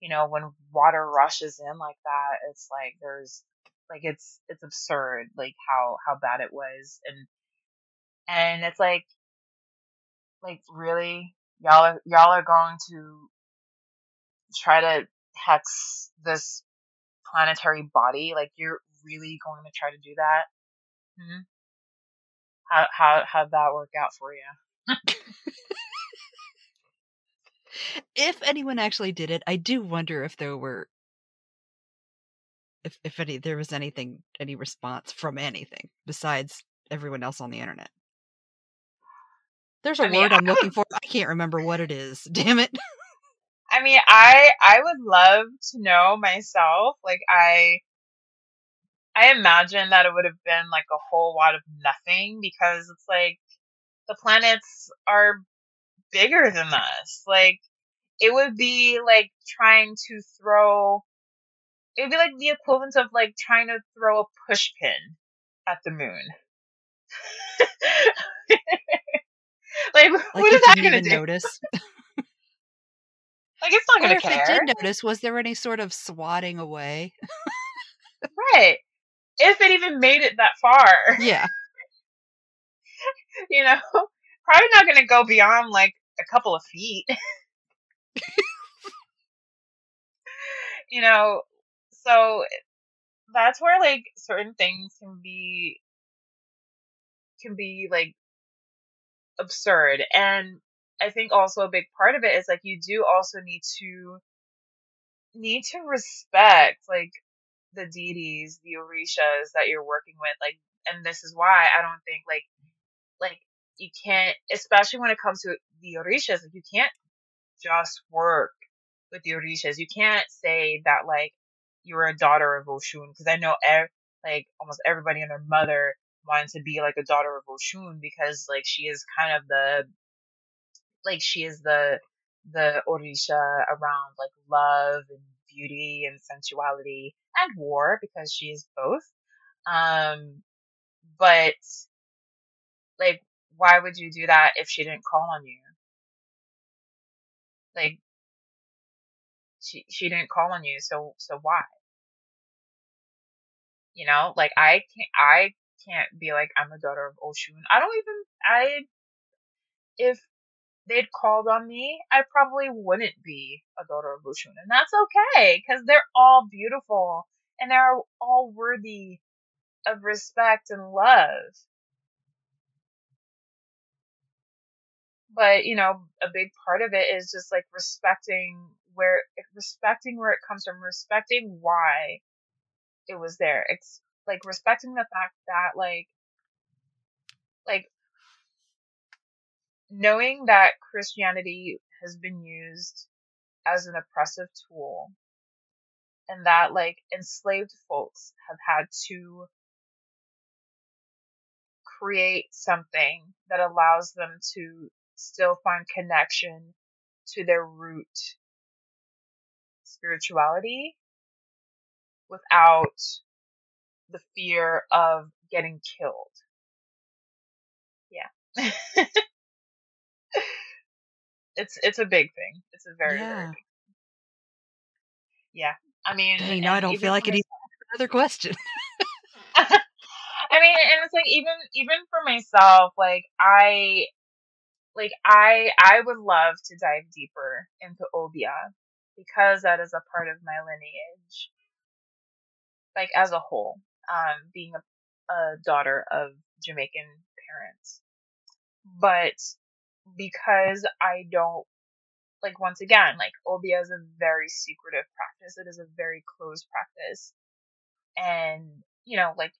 you know when water rushes in like that it's like there's like it's it's absurd like how how bad it was and and it's like like really y'all are y'all are going to try to hex this planetary body like you're really going to try to do that hmm? how how how'd that work out for you If anyone actually did it, I do wonder if there were if if any there was anything any response from anything besides everyone else on the internet. There's a i mean word I'm looking for. I can't remember what it is. Damn it. I mean, I I would love to know myself. Like I I imagine that it would have been like a whole lot of nothing because it's like the planets are bigger than us. Like it would be like trying to throw it would be like the equivalent of like trying to throw a pushpin at the moon. like, like what is that going to do? Notice. like it's not going to care. If it did notice, was there any sort of swatting away? right. If it even made it that far. Yeah. you know, probably not going to go beyond like a couple of feet. you know, so that's where like certain things can be can be like absurd. And i think also a big part of it is like you do also need to need to respect like the deities the orishas that you're working with like and this is why i don't think like like you can't especially when it comes to the orishas like you can't just work with the orishas. You can't say that like you're a daughter of oshun because i know ev- like almost everybody and their mother wanted to be like a daughter of Oshun because like she is kind of the like she is the the Orisha around like love and beauty and sensuality and war because she is both. Um but like why would you do that if she didn't call on you? Like she she didn't call on you, so so why? You know, like I can't I can't be like I'm a daughter of Oshun. I don't even I if they'd called on me, I probably wouldn't be a daughter of Oshun, and that's okay because they're all beautiful and they're all worthy of respect and love. But you know, a big part of it is just like respecting where respecting where it comes from, respecting why it was there. It's like respecting the fact that like like knowing that Christianity has been used as an oppressive tool and that like enslaved folks have had to create something that allows them to still find connection to their root spirituality without the fear of getting killed. Yeah. it's it's a big thing. It's a very, yeah. very big Yeah. I mean Dang, now I don't feel like it another question. I mean, and it's like even even for myself, like I like I I would love to dive deeper into Obeah because that is a part of my lineage. Like as a whole um, being a, a daughter of Jamaican parents. But because I don't like once again, like Obeah is a very secretive practice. It is a very closed practice. And, you know, like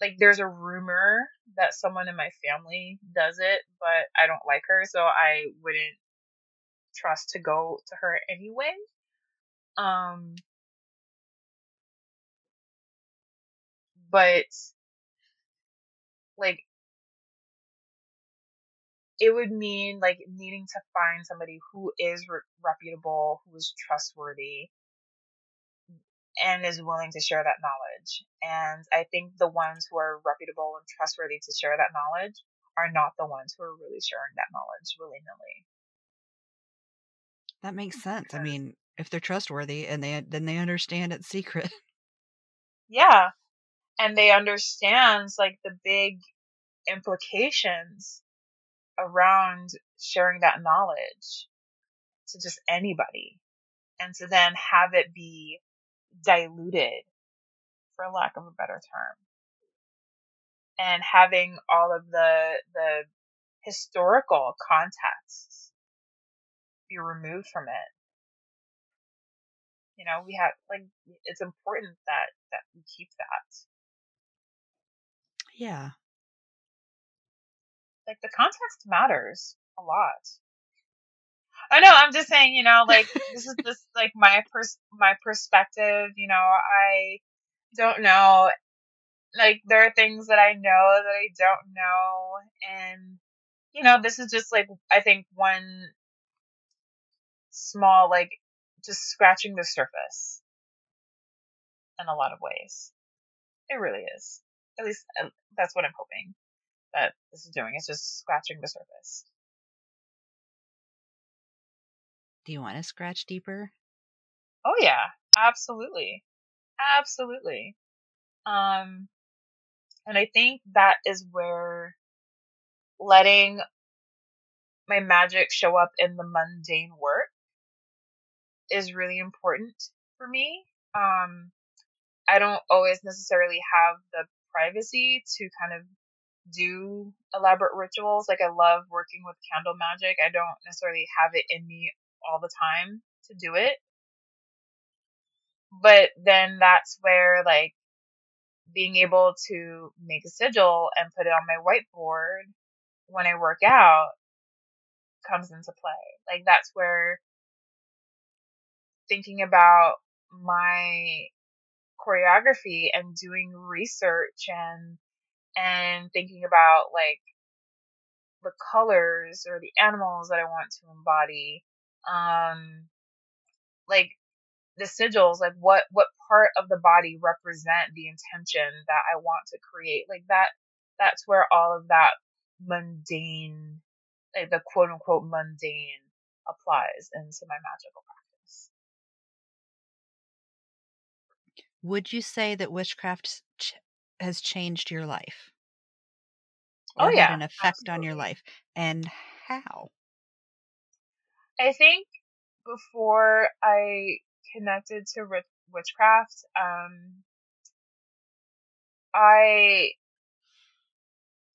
like there's a rumor that someone in my family does it, but I don't like her, so I wouldn't trust to go to her anyway. Um but like it would mean like needing to find somebody who is re- reputable, who is trustworthy, and is willing to share that knowledge. And I think the ones who are reputable and trustworthy to share that knowledge are not the ones who are really sharing that knowledge willy nilly. That makes sense. I mean, if they're trustworthy and they then they understand it's secret. Yeah, and they understands like the big implications around sharing that knowledge to just anybody and to then have it be diluted for lack of a better term. And having all of the the historical contexts be removed from it. You know we have like it's important that that we keep that yeah. Like the context matters a lot. I know. I'm just saying, you know, like this is just like my pers my perspective. You know, I don't know. Like there are things that I know that I don't know, and you know, this is just like I think one small like just scratching the surface in a lot of ways. It really is. At least uh, that's what I'm hoping that this is doing. It's just scratching the surface. Do you want to scratch deeper? Oh yeah, absolutely. Absolutely. Um and I think that is where letting my magic show up in the mundane work is really important for me. Um I don't always necessarily have the privacy to kind of do elaborate rituals. Like I love working with candle magic. I don't necessarily have it in me all the time to do it. But then that's where like being able to make a sigil and put it on my whiteboard when I work out comes into play. Like that's where thinking about my choreography and doing research and and thinking about like the colors or the animals that I want to embody um like the sigils like what what part of the body represent the intention that i want to create like that that's where all of that mundane like the quote unquote mundane applies into my magical practice would you say that witchcraft ch- has changed your life or oh yeah had an effect absolutely. on your life and how I think before I connected to witchcraft, um, I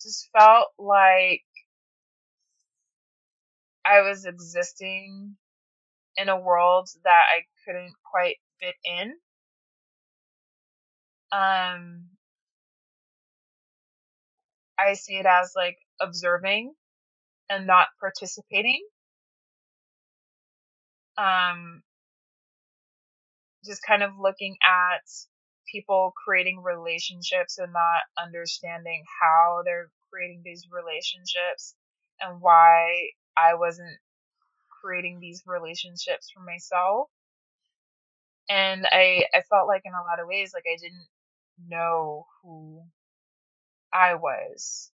just felt like I was existing in a world that I couldn't quite fit in. Um, I see it as like observing and not participating um, just kind of looking at people creating relationships and not understanding how they're creating these relationships and why I wasn't creating these relationships for myself. And I, I felt like in a lot of ways, like I didn't know who I was.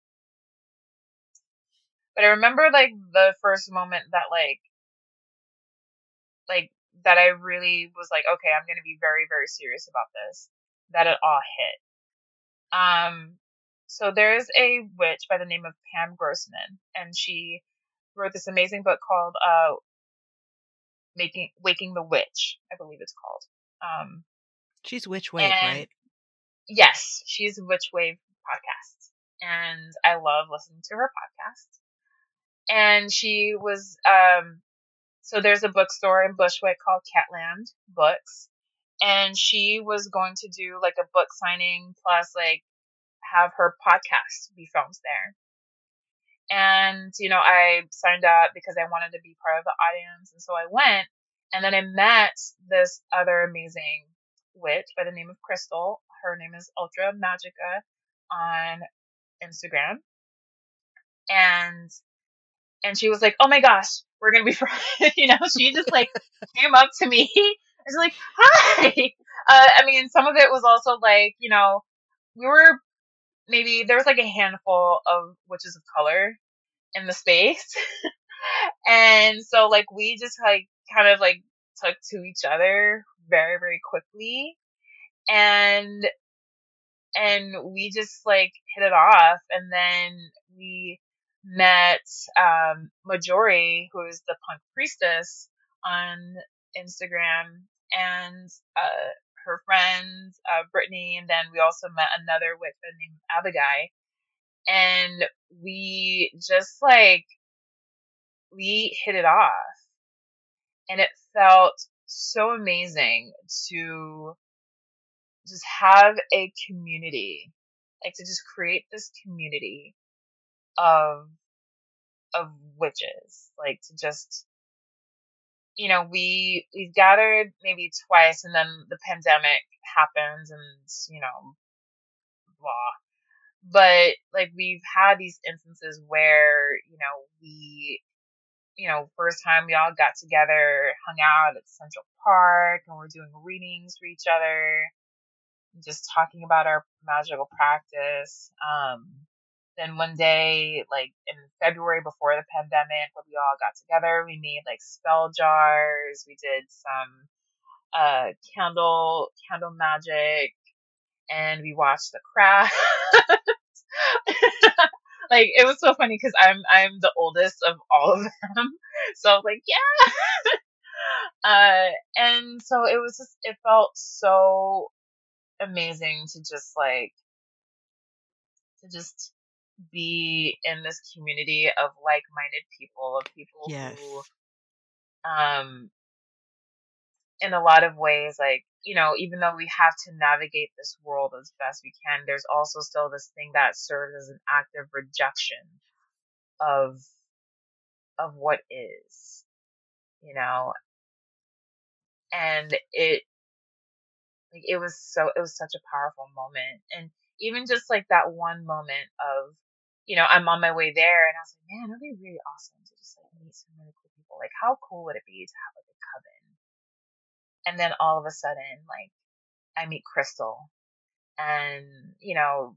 But I remember like the first moment that like like that I really was like, okay, I'm going to be very, very serious about this, that it all hit. Um, so there's a witch by the name of Pam Grossman, and she wrote this amazing book called, uh, Making, Waking the Witch, I believe it's called. Um, she's Witch Wave, right? Yes, she's Witch Wave podcast, and I love listening to her podcast. And she was, um, so there's a bookstore in Bushwick called Catland Books. And she was going to do like a book signing plus like have her podcast be filmed there. And, you know, I signed up because I wanted to be part of the audience. And so I went and then I met this other amazing witch by the name of Crystal. Her name is Ultra Magica on Instagram. And, and she was like, Oh my gosh, we're gonna be friends. you know, she just like came up to me and was like, hi. Uh, I mean, some of it was also like, you know, we were maybe there was like a handful of witches of color in the space. and so like we just like kind of like took to each other very, very quickly. And and we just like hit it off. And then we met um, Majori, who is the punk priestess on Instagram, and uh, her friend uh, Brittany, and then we also met another witch named Abigail, and we just like we hit it off, and it felt so amazing to just have a community, like to just create this community of of witches, like to just you know, we we've gathered maybe twice, and then the pandemic happens, and you know, blah. But like we've had these instances where you know we, you know, first time we all got together, hung out at Central Park, and we're doing readings for each other, just talking about our magical practice. Um, then one day, like in February before the pandemic, when we all got together, we made like spell jars. We did some uh candle candle magic, and we watched The Craft. like it was so funny because I'm I'm the oldest of all of them, so I was like, yeah. uh, and so it was just it felt so amazing to just like to just be in this community of like-minded people, of people Yes. who, um, in a lot of ways, like, you know, even though we have to navigate this world as best we can, there's also still this thing that serves as an act of rejection of, of what is, you know, and it, like, it was so, it was such a powerful moment. And even just like that one moment of, you know, I'm on my way there and I was like, man, it would be really awesome to just like meet some really cool people. Like, how cool would it be to have like a coven? And then all of a sudden, like, I meet Crystal and, you know,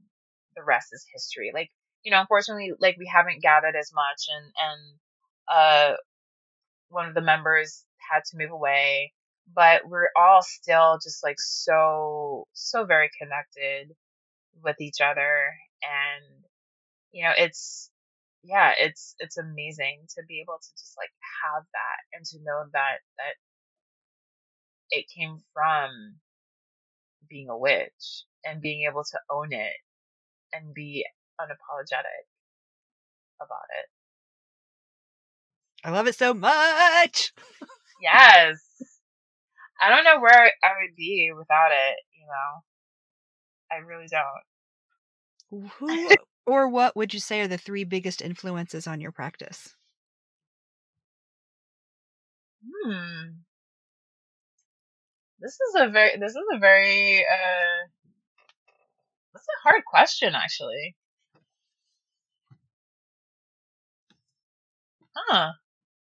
the rest is history. Like, you know, unfortunately, like we haven't gathered as much and, and, uh, one of the members had to move away, but we're all still just like so, so very connected with each other. And, you know, it's, yeah, it's, it's amazing to be able to just like have that and to know that, that it came from being a witch and being able to own it and be unapologetic about it. I love it so much. Yes. I don't know where I would be without it, you know. I really don't. Who or what would you say are the three biggest influences on your practice? Hmm. This is a very this is a very uh this is a hard question actually. Huh.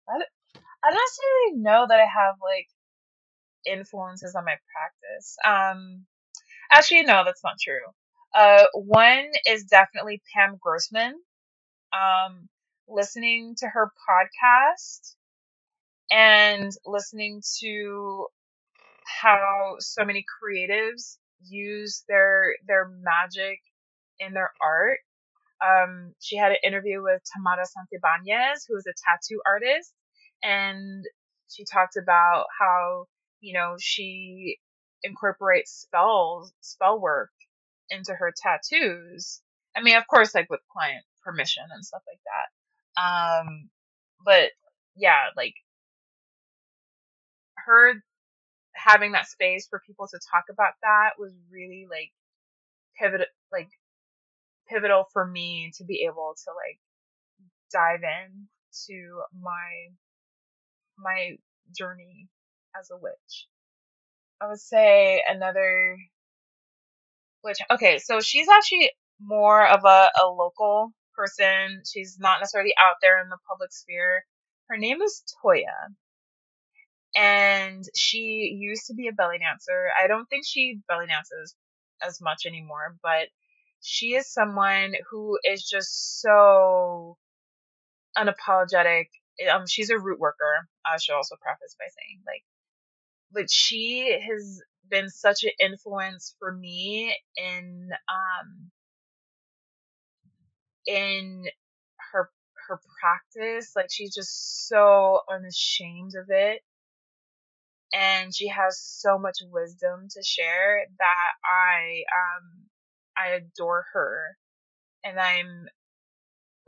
I, I don't necessarily know that I have like influences on my practice. Um actually no, that's not true. Uh one is definitely Pam Grossman. Um listening to her podcast and listening to how so many creatives use their their magic in their art. Um, she had an interview with Tamara Santibanez, who is a tattoo artist, and she talked about how you know she incorporates spells, spell work into her tattoos. I mean, of course, like with client permission and stuff like that. Um, but yeah, like her having that space for people to talk about that was really like pivot like pivotal for me to be able to like dive in to my my journey as a witch. I would say another witch. Okay, so she's actually more of a, a local person. She's not necessarily out there in the public sphere. Her name is Toya and she used to be a belly dancer. I don't think she belly dances as much anymore, but she is someone who is just so unapologetic. Um, she's a root worker. I should also preface by saying, like, but she has been such an influence for me in um in her her practice. Like, she's just so unashamed of it and she has so much wisdom to share that I um I adore her and I'm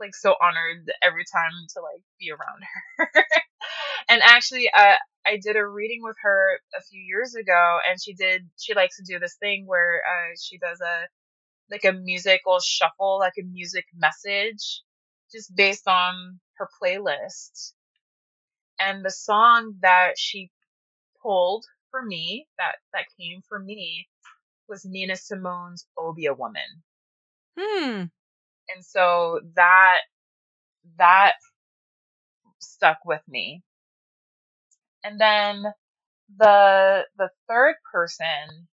like so honored every time to like be around her. and actually uh I did a reading with her a few years ago and she did she likes to do this thing where uh she does a like a musical shuffle, like a music message just based on her playlist. and the song that she pulled for me, that that came for me, was Nina Simone's Obeah Woman." Hmm. And so that that stuck with me. And then the the third person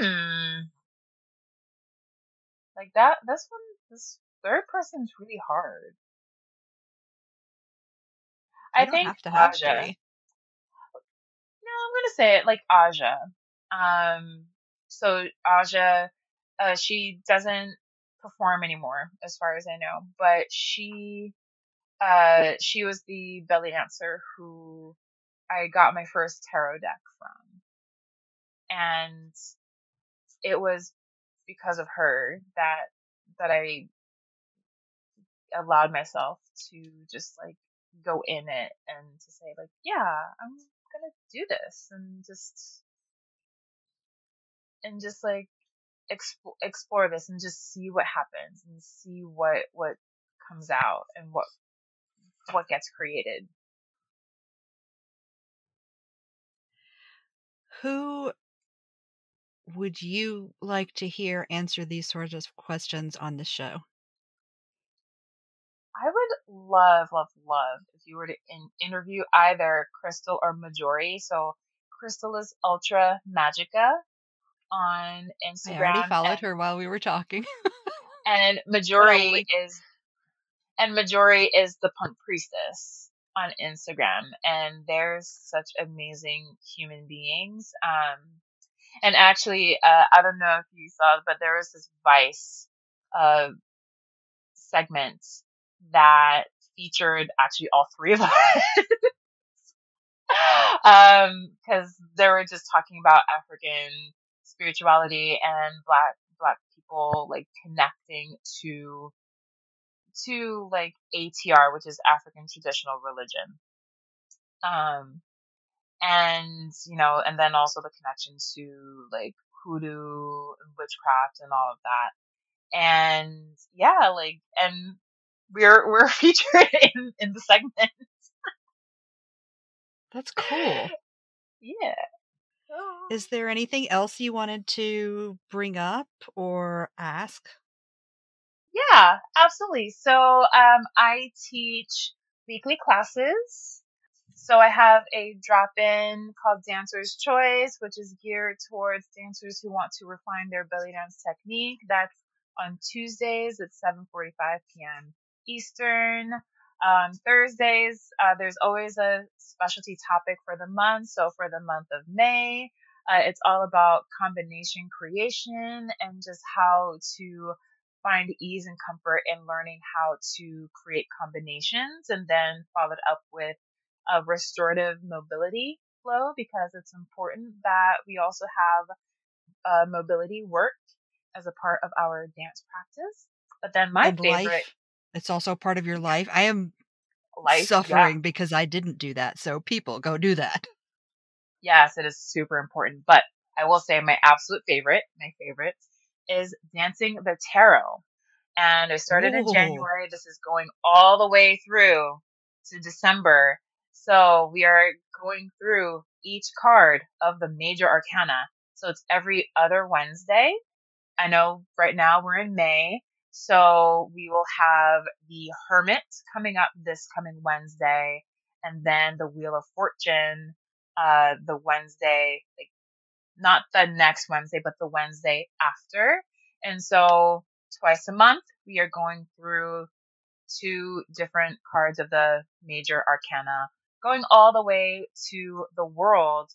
hmm like that this one this third person's really hard I don't think have to have aja no i'm gonna say it like aja. Um so aja uh she doesn't perform anymore as far as i know but she uh she was the belly dancer who i got my first tarot deck from. And it was because of her that that I allowed myself to just like go in it and to say like, yeah, I'm gonna do this and just and just like explore explore this and just see what happens and see what what comes out and what what gets created. Who would you like to hear answer these sorts of questions on the show? I would love, love, love if you were to in- interview either Crystal or Majori. So Crystal is Ultra Magica on Instagram. I already followed and, her while we were talking. and Majori is and Majori is the Punk Priestess on Instagram, and they're such amazing human beings. Um, and actually, uh, I don't know if you saw, but there was this Vice uh, segment that featured actually all three of us. um, cause they were just talking about African spirituality and black, black people like connecting to, to like ATR, which is African traditional religion. Um, and, you know, and then also the connection to like hoodoo and witchcraft and all of that. And yeah, like, and we're, we're featured in, in the segment. That's cool. Yeah. Is there anything else you wanted to bring up or ask? Yeah, absolutely. So um, I teach weekly classes. So I have a drop-in called Dancer's Choice, which is geared towards dancers who want to refine their belly dance technique. That's on Tuesdays at 7:45 p.m. Eastern. Um, Thursdays, uh, there's always a specialty topic for the month. So for the month of May, uh, it's all about combination creation and just how to find ease and comfort in learning how to create combinations and then followed up with a restorative mobility flow because it's important that we also have uh, mobility work as a part of our dance practice. But then my and favorite life. It's also part of your life. I am life, yeah. suffering because I didn't do that. So people go do that. Yes, it is super important. But I will say my absolute favorite, my favorite is Dancing the Tarot. And I started in January. This is going all the way through to December. So we are going through each card of the major arcana. So it's every other Wednesday. I know right now we're in May. So we will have the Hermit coming up this coming Wednesday and then the Wheel of Fortune, uh, the Wednesday, like not the next Wednesday, but the Wednesday after. And so twice a month, we are going through two different cards of the major arcana, going all the way to the world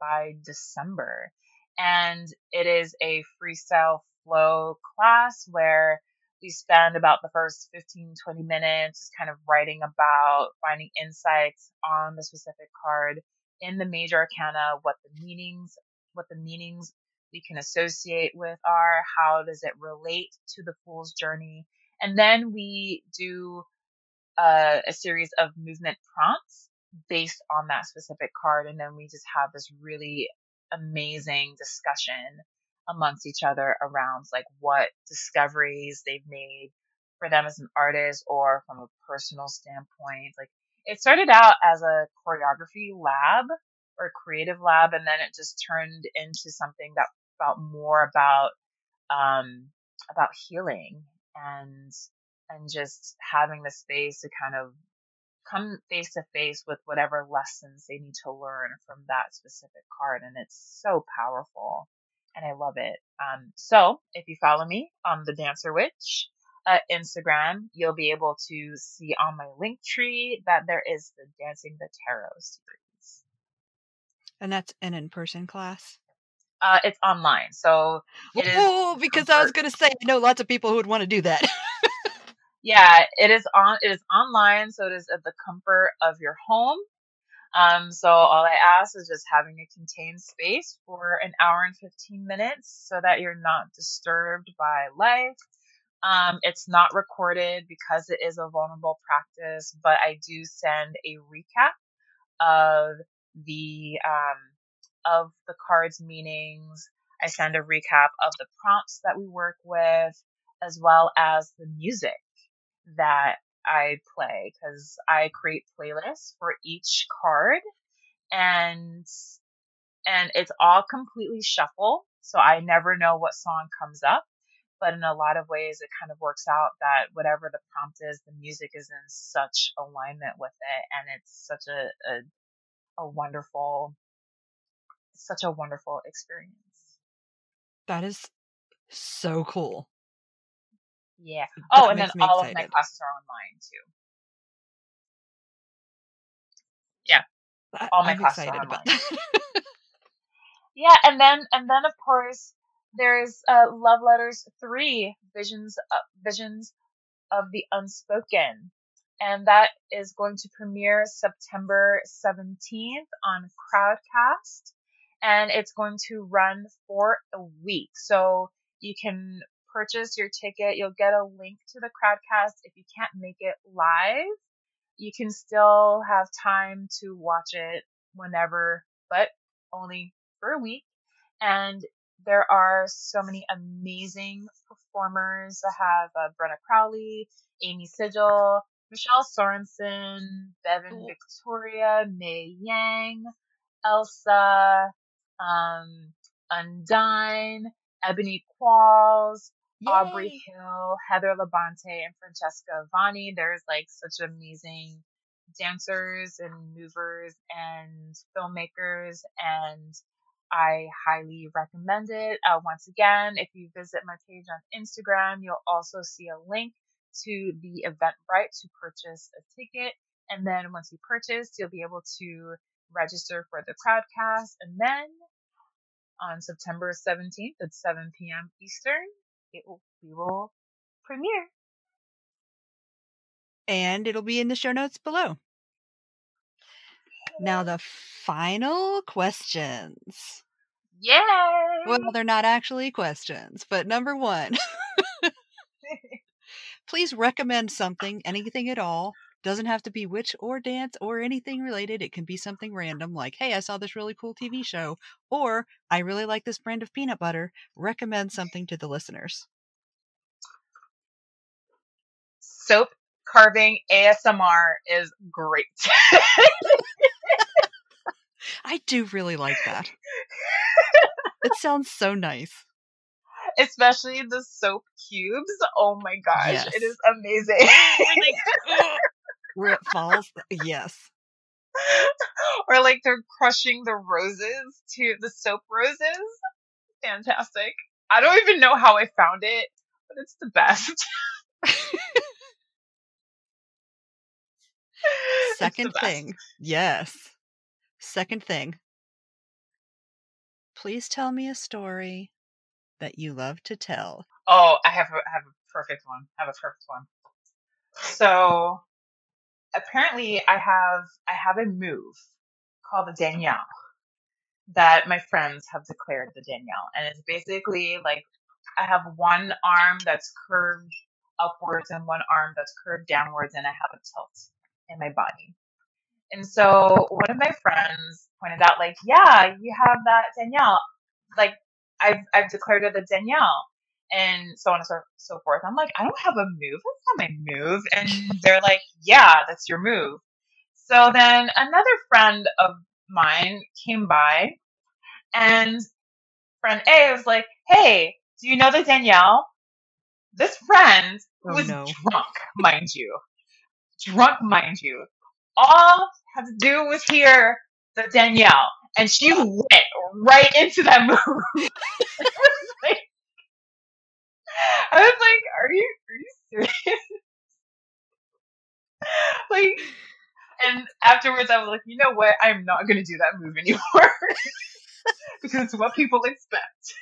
by December. And it is a freestyle flow class where we spend about the first 15, 20 minutes just kind of writing about finding insights on the specific card in the major arcana, what the meanings, what the meanings we can associate with are, how does it relate to the fool's journey. And then we do uh, a series of movement prompts based on that specific card. And then we just have this really amazing discussion amongst each other around like what discoveries they've made for them as an artist or from a personal standpoint. Like it started out as a choreography lab or creative lab, and then it just turned into something that felt more about um, about healing and and just having the space to kind of come face to face with whatever lessons they need to learn from that specific card. And it's so powerful and I love it. Um, so if you follow me on the Dancer Witch uh, Instagram, you'll be able to see on my link tree that there is the Dancing the Tarot series. And that's an in person class? Uh, it's online. So it oh, because I was going to say, I know lots of people who would want to do that. yeah, it is on. It is online, so it is at the comfort of your home. Um, so all I ask is just having a contained space for an hour and 15 minutes so that you're not disturbed by life. Um, it's not recorded because it is a vulnerable practice, but I do send a recap of the, um, of the card's meanings. I send a recap of the prompts that we work with, as well as the music that I play because I create playlists for each card and and it's all completely shuffle. So I never know what song comes up. But in a lot of ways, it kind of works out that whatever the prompt is, the music is in such alignment with it. And it's such a, a, a wonderful, such a wonderful experience. That is so cool. Yeah. Oh, and then all excited. of my classes are online too. Yeah. All my I'm classes are online. yeah, and then and then of course there's uh, Love Letters Three Visions uh, Visions of the Unspoken, and that is going to premiere September 17th on Crowdcast, and it's going to run for a week. So you can purchase your ticket, you'll get a link to the crowdcast. If you can't make it live, you can still have time to watch it whenever, but only for a week. And there are so many amazing performers. I have uh, Brenna Crowley, Amy Sigel, Michelle Sorensen, Bevan Victoria, May Yang, Elsa, um, Undine, Ebony Qualls, Yay. Aubrey Hill, Heather Labonte, and Francesca Vanni. There's like such amazing dancers and movers and filmmakers, and I highly recommend it. Uh, once again, if you visit my page on Instagram, you'll also see a link to the Eventbrite to purchase a ticket. And then once you purchase, you'll be able to register for the crowdcast. And then on September 17th at 7 p.m. Eastern, it will we will premiere. And it'll be in the show notes below. Now the final questions. Yay! Well, they're not actually questions, but number one. Please recommend something, anything at all, doesn't have to be witch or dance or anything related. It can be something random like, hey, I saw this really cool TV show, or I really like this brand of peanut butter. Recommend something to the listeners. Soap carving ASMR is great. I do really like that. it sounds so nice. Especially the soap cubes. Oh my gosh, yes. it is amazing. Where it falls. Uh, yes. or like they're crushing the roses to the soap roses. Fantastic. I don't even know how I found it, but it's the best. Second the thing. Yes. Second thing. Please tell me a story that you love to tell. Oh, I have a, I have a perfect one. I have a perfect one. So apparently I have I have a move called the Danielle that my friends have declared the Danielle. And it's basically like I have one arm that's curved upwards and one arm that's curved downwards and I have a tilt in my body. And so one of my friends pointed out, like, yeah, you have that Danielle. Like, I've, I've declared it the Danielle. And so on and so, so forth. I'm like, I don't have a move. That's not my move. And they're like, yeah, that's your move. So then another friend of mine came by and friend A was like, hey, do you know the Danielle? This friend Oh, was no. drunk, mind you. Drunk, mind you. All had to do was hear the Danielle, and she went right into that move. I was like, I was like, are you, are you serious? like, and afterwards, I was like, you know what? I'm not going to do that move anymore because it's what people expect.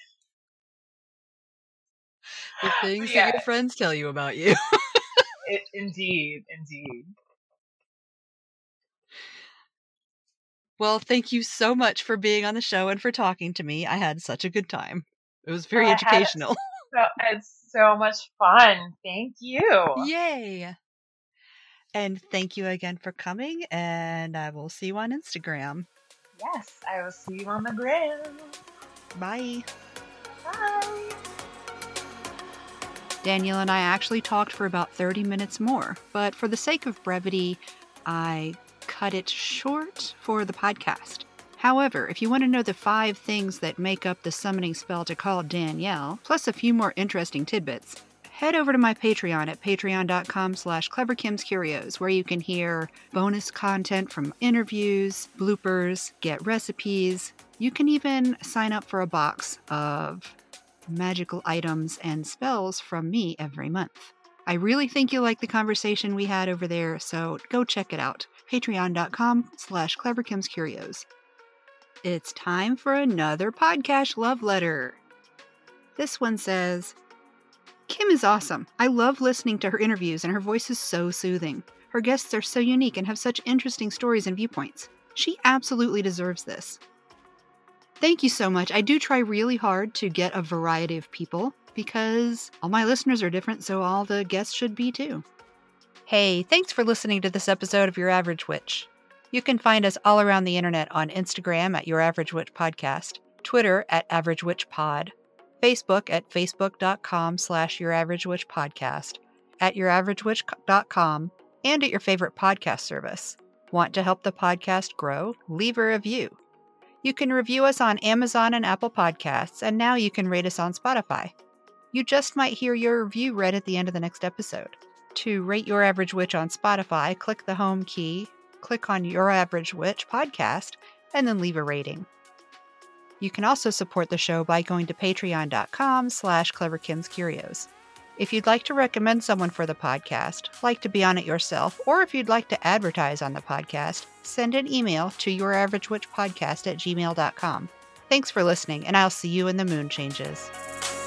The things that your friends tell you about you. It, indeed, indeed. Well, thank you so much for being on the show and for talking to me. I had such a good time. It was very educational. So it's so much fun. Thank you. Yay! And thank you again for coming, and I will see you on Instagram. Yes, I will see you on the gram. Bye. Bye. Danielle and I actually talked for about 30 minutes more, but for the sake of brevity, I cut it short for the podcast. However, if you want to know the five things that make up the summoning spell to call Danielle, plus a few more interesting tidbits, head over to my Patreon at patreon.com slash cleverkimscurios, where you can hear bonus content from interviews, bloopers, get recipes. You can even sign up for a box of magical items and spells from me every month. I really think you'll like the conversation we had over there, so go check it out. Patreon.com slash cleverkimscurios. It's time for another podcast love letter. This one says, Kim is awesome. I love listening to her interviews, and her voice is so soothing. Her guests are so unique and have such interesting stories and viewpoints. She absolutely deserves this. Thank you so much. I do try really hard to get a variety of people because all my listeners are different, so all the guests should be too. Hey, thanks for listening to this episode of Your Average Witch. You can find us all around the internet on Instagram at Your Average Witch Podcast, Twitter at Average Witch Pod, Facebook at facebook.com slash Your Average Witch Podcast, at YourAverageWitch.com, and at your favorite podcast service. Want to help the podcast grow? Leave a review. You can review us on Amazon and Apple Podcasts, and now you can rate us on Spotify. You just might hear your review read at the end of the next episode. To rate Your Average Witch on Spotify, click the home key, click on Your Average Witch podcast, and then leave a rating. You can also support the show by going to patreon.com slash cleverkimscurios. If you'd like to recommend someone for the podcast, like to be on it yourself, or if you'd like to advertise on the podcast, send an email to youraveragewitchpodcast at gmail.com. Thanks for listening, and I'll see you in the moon changes.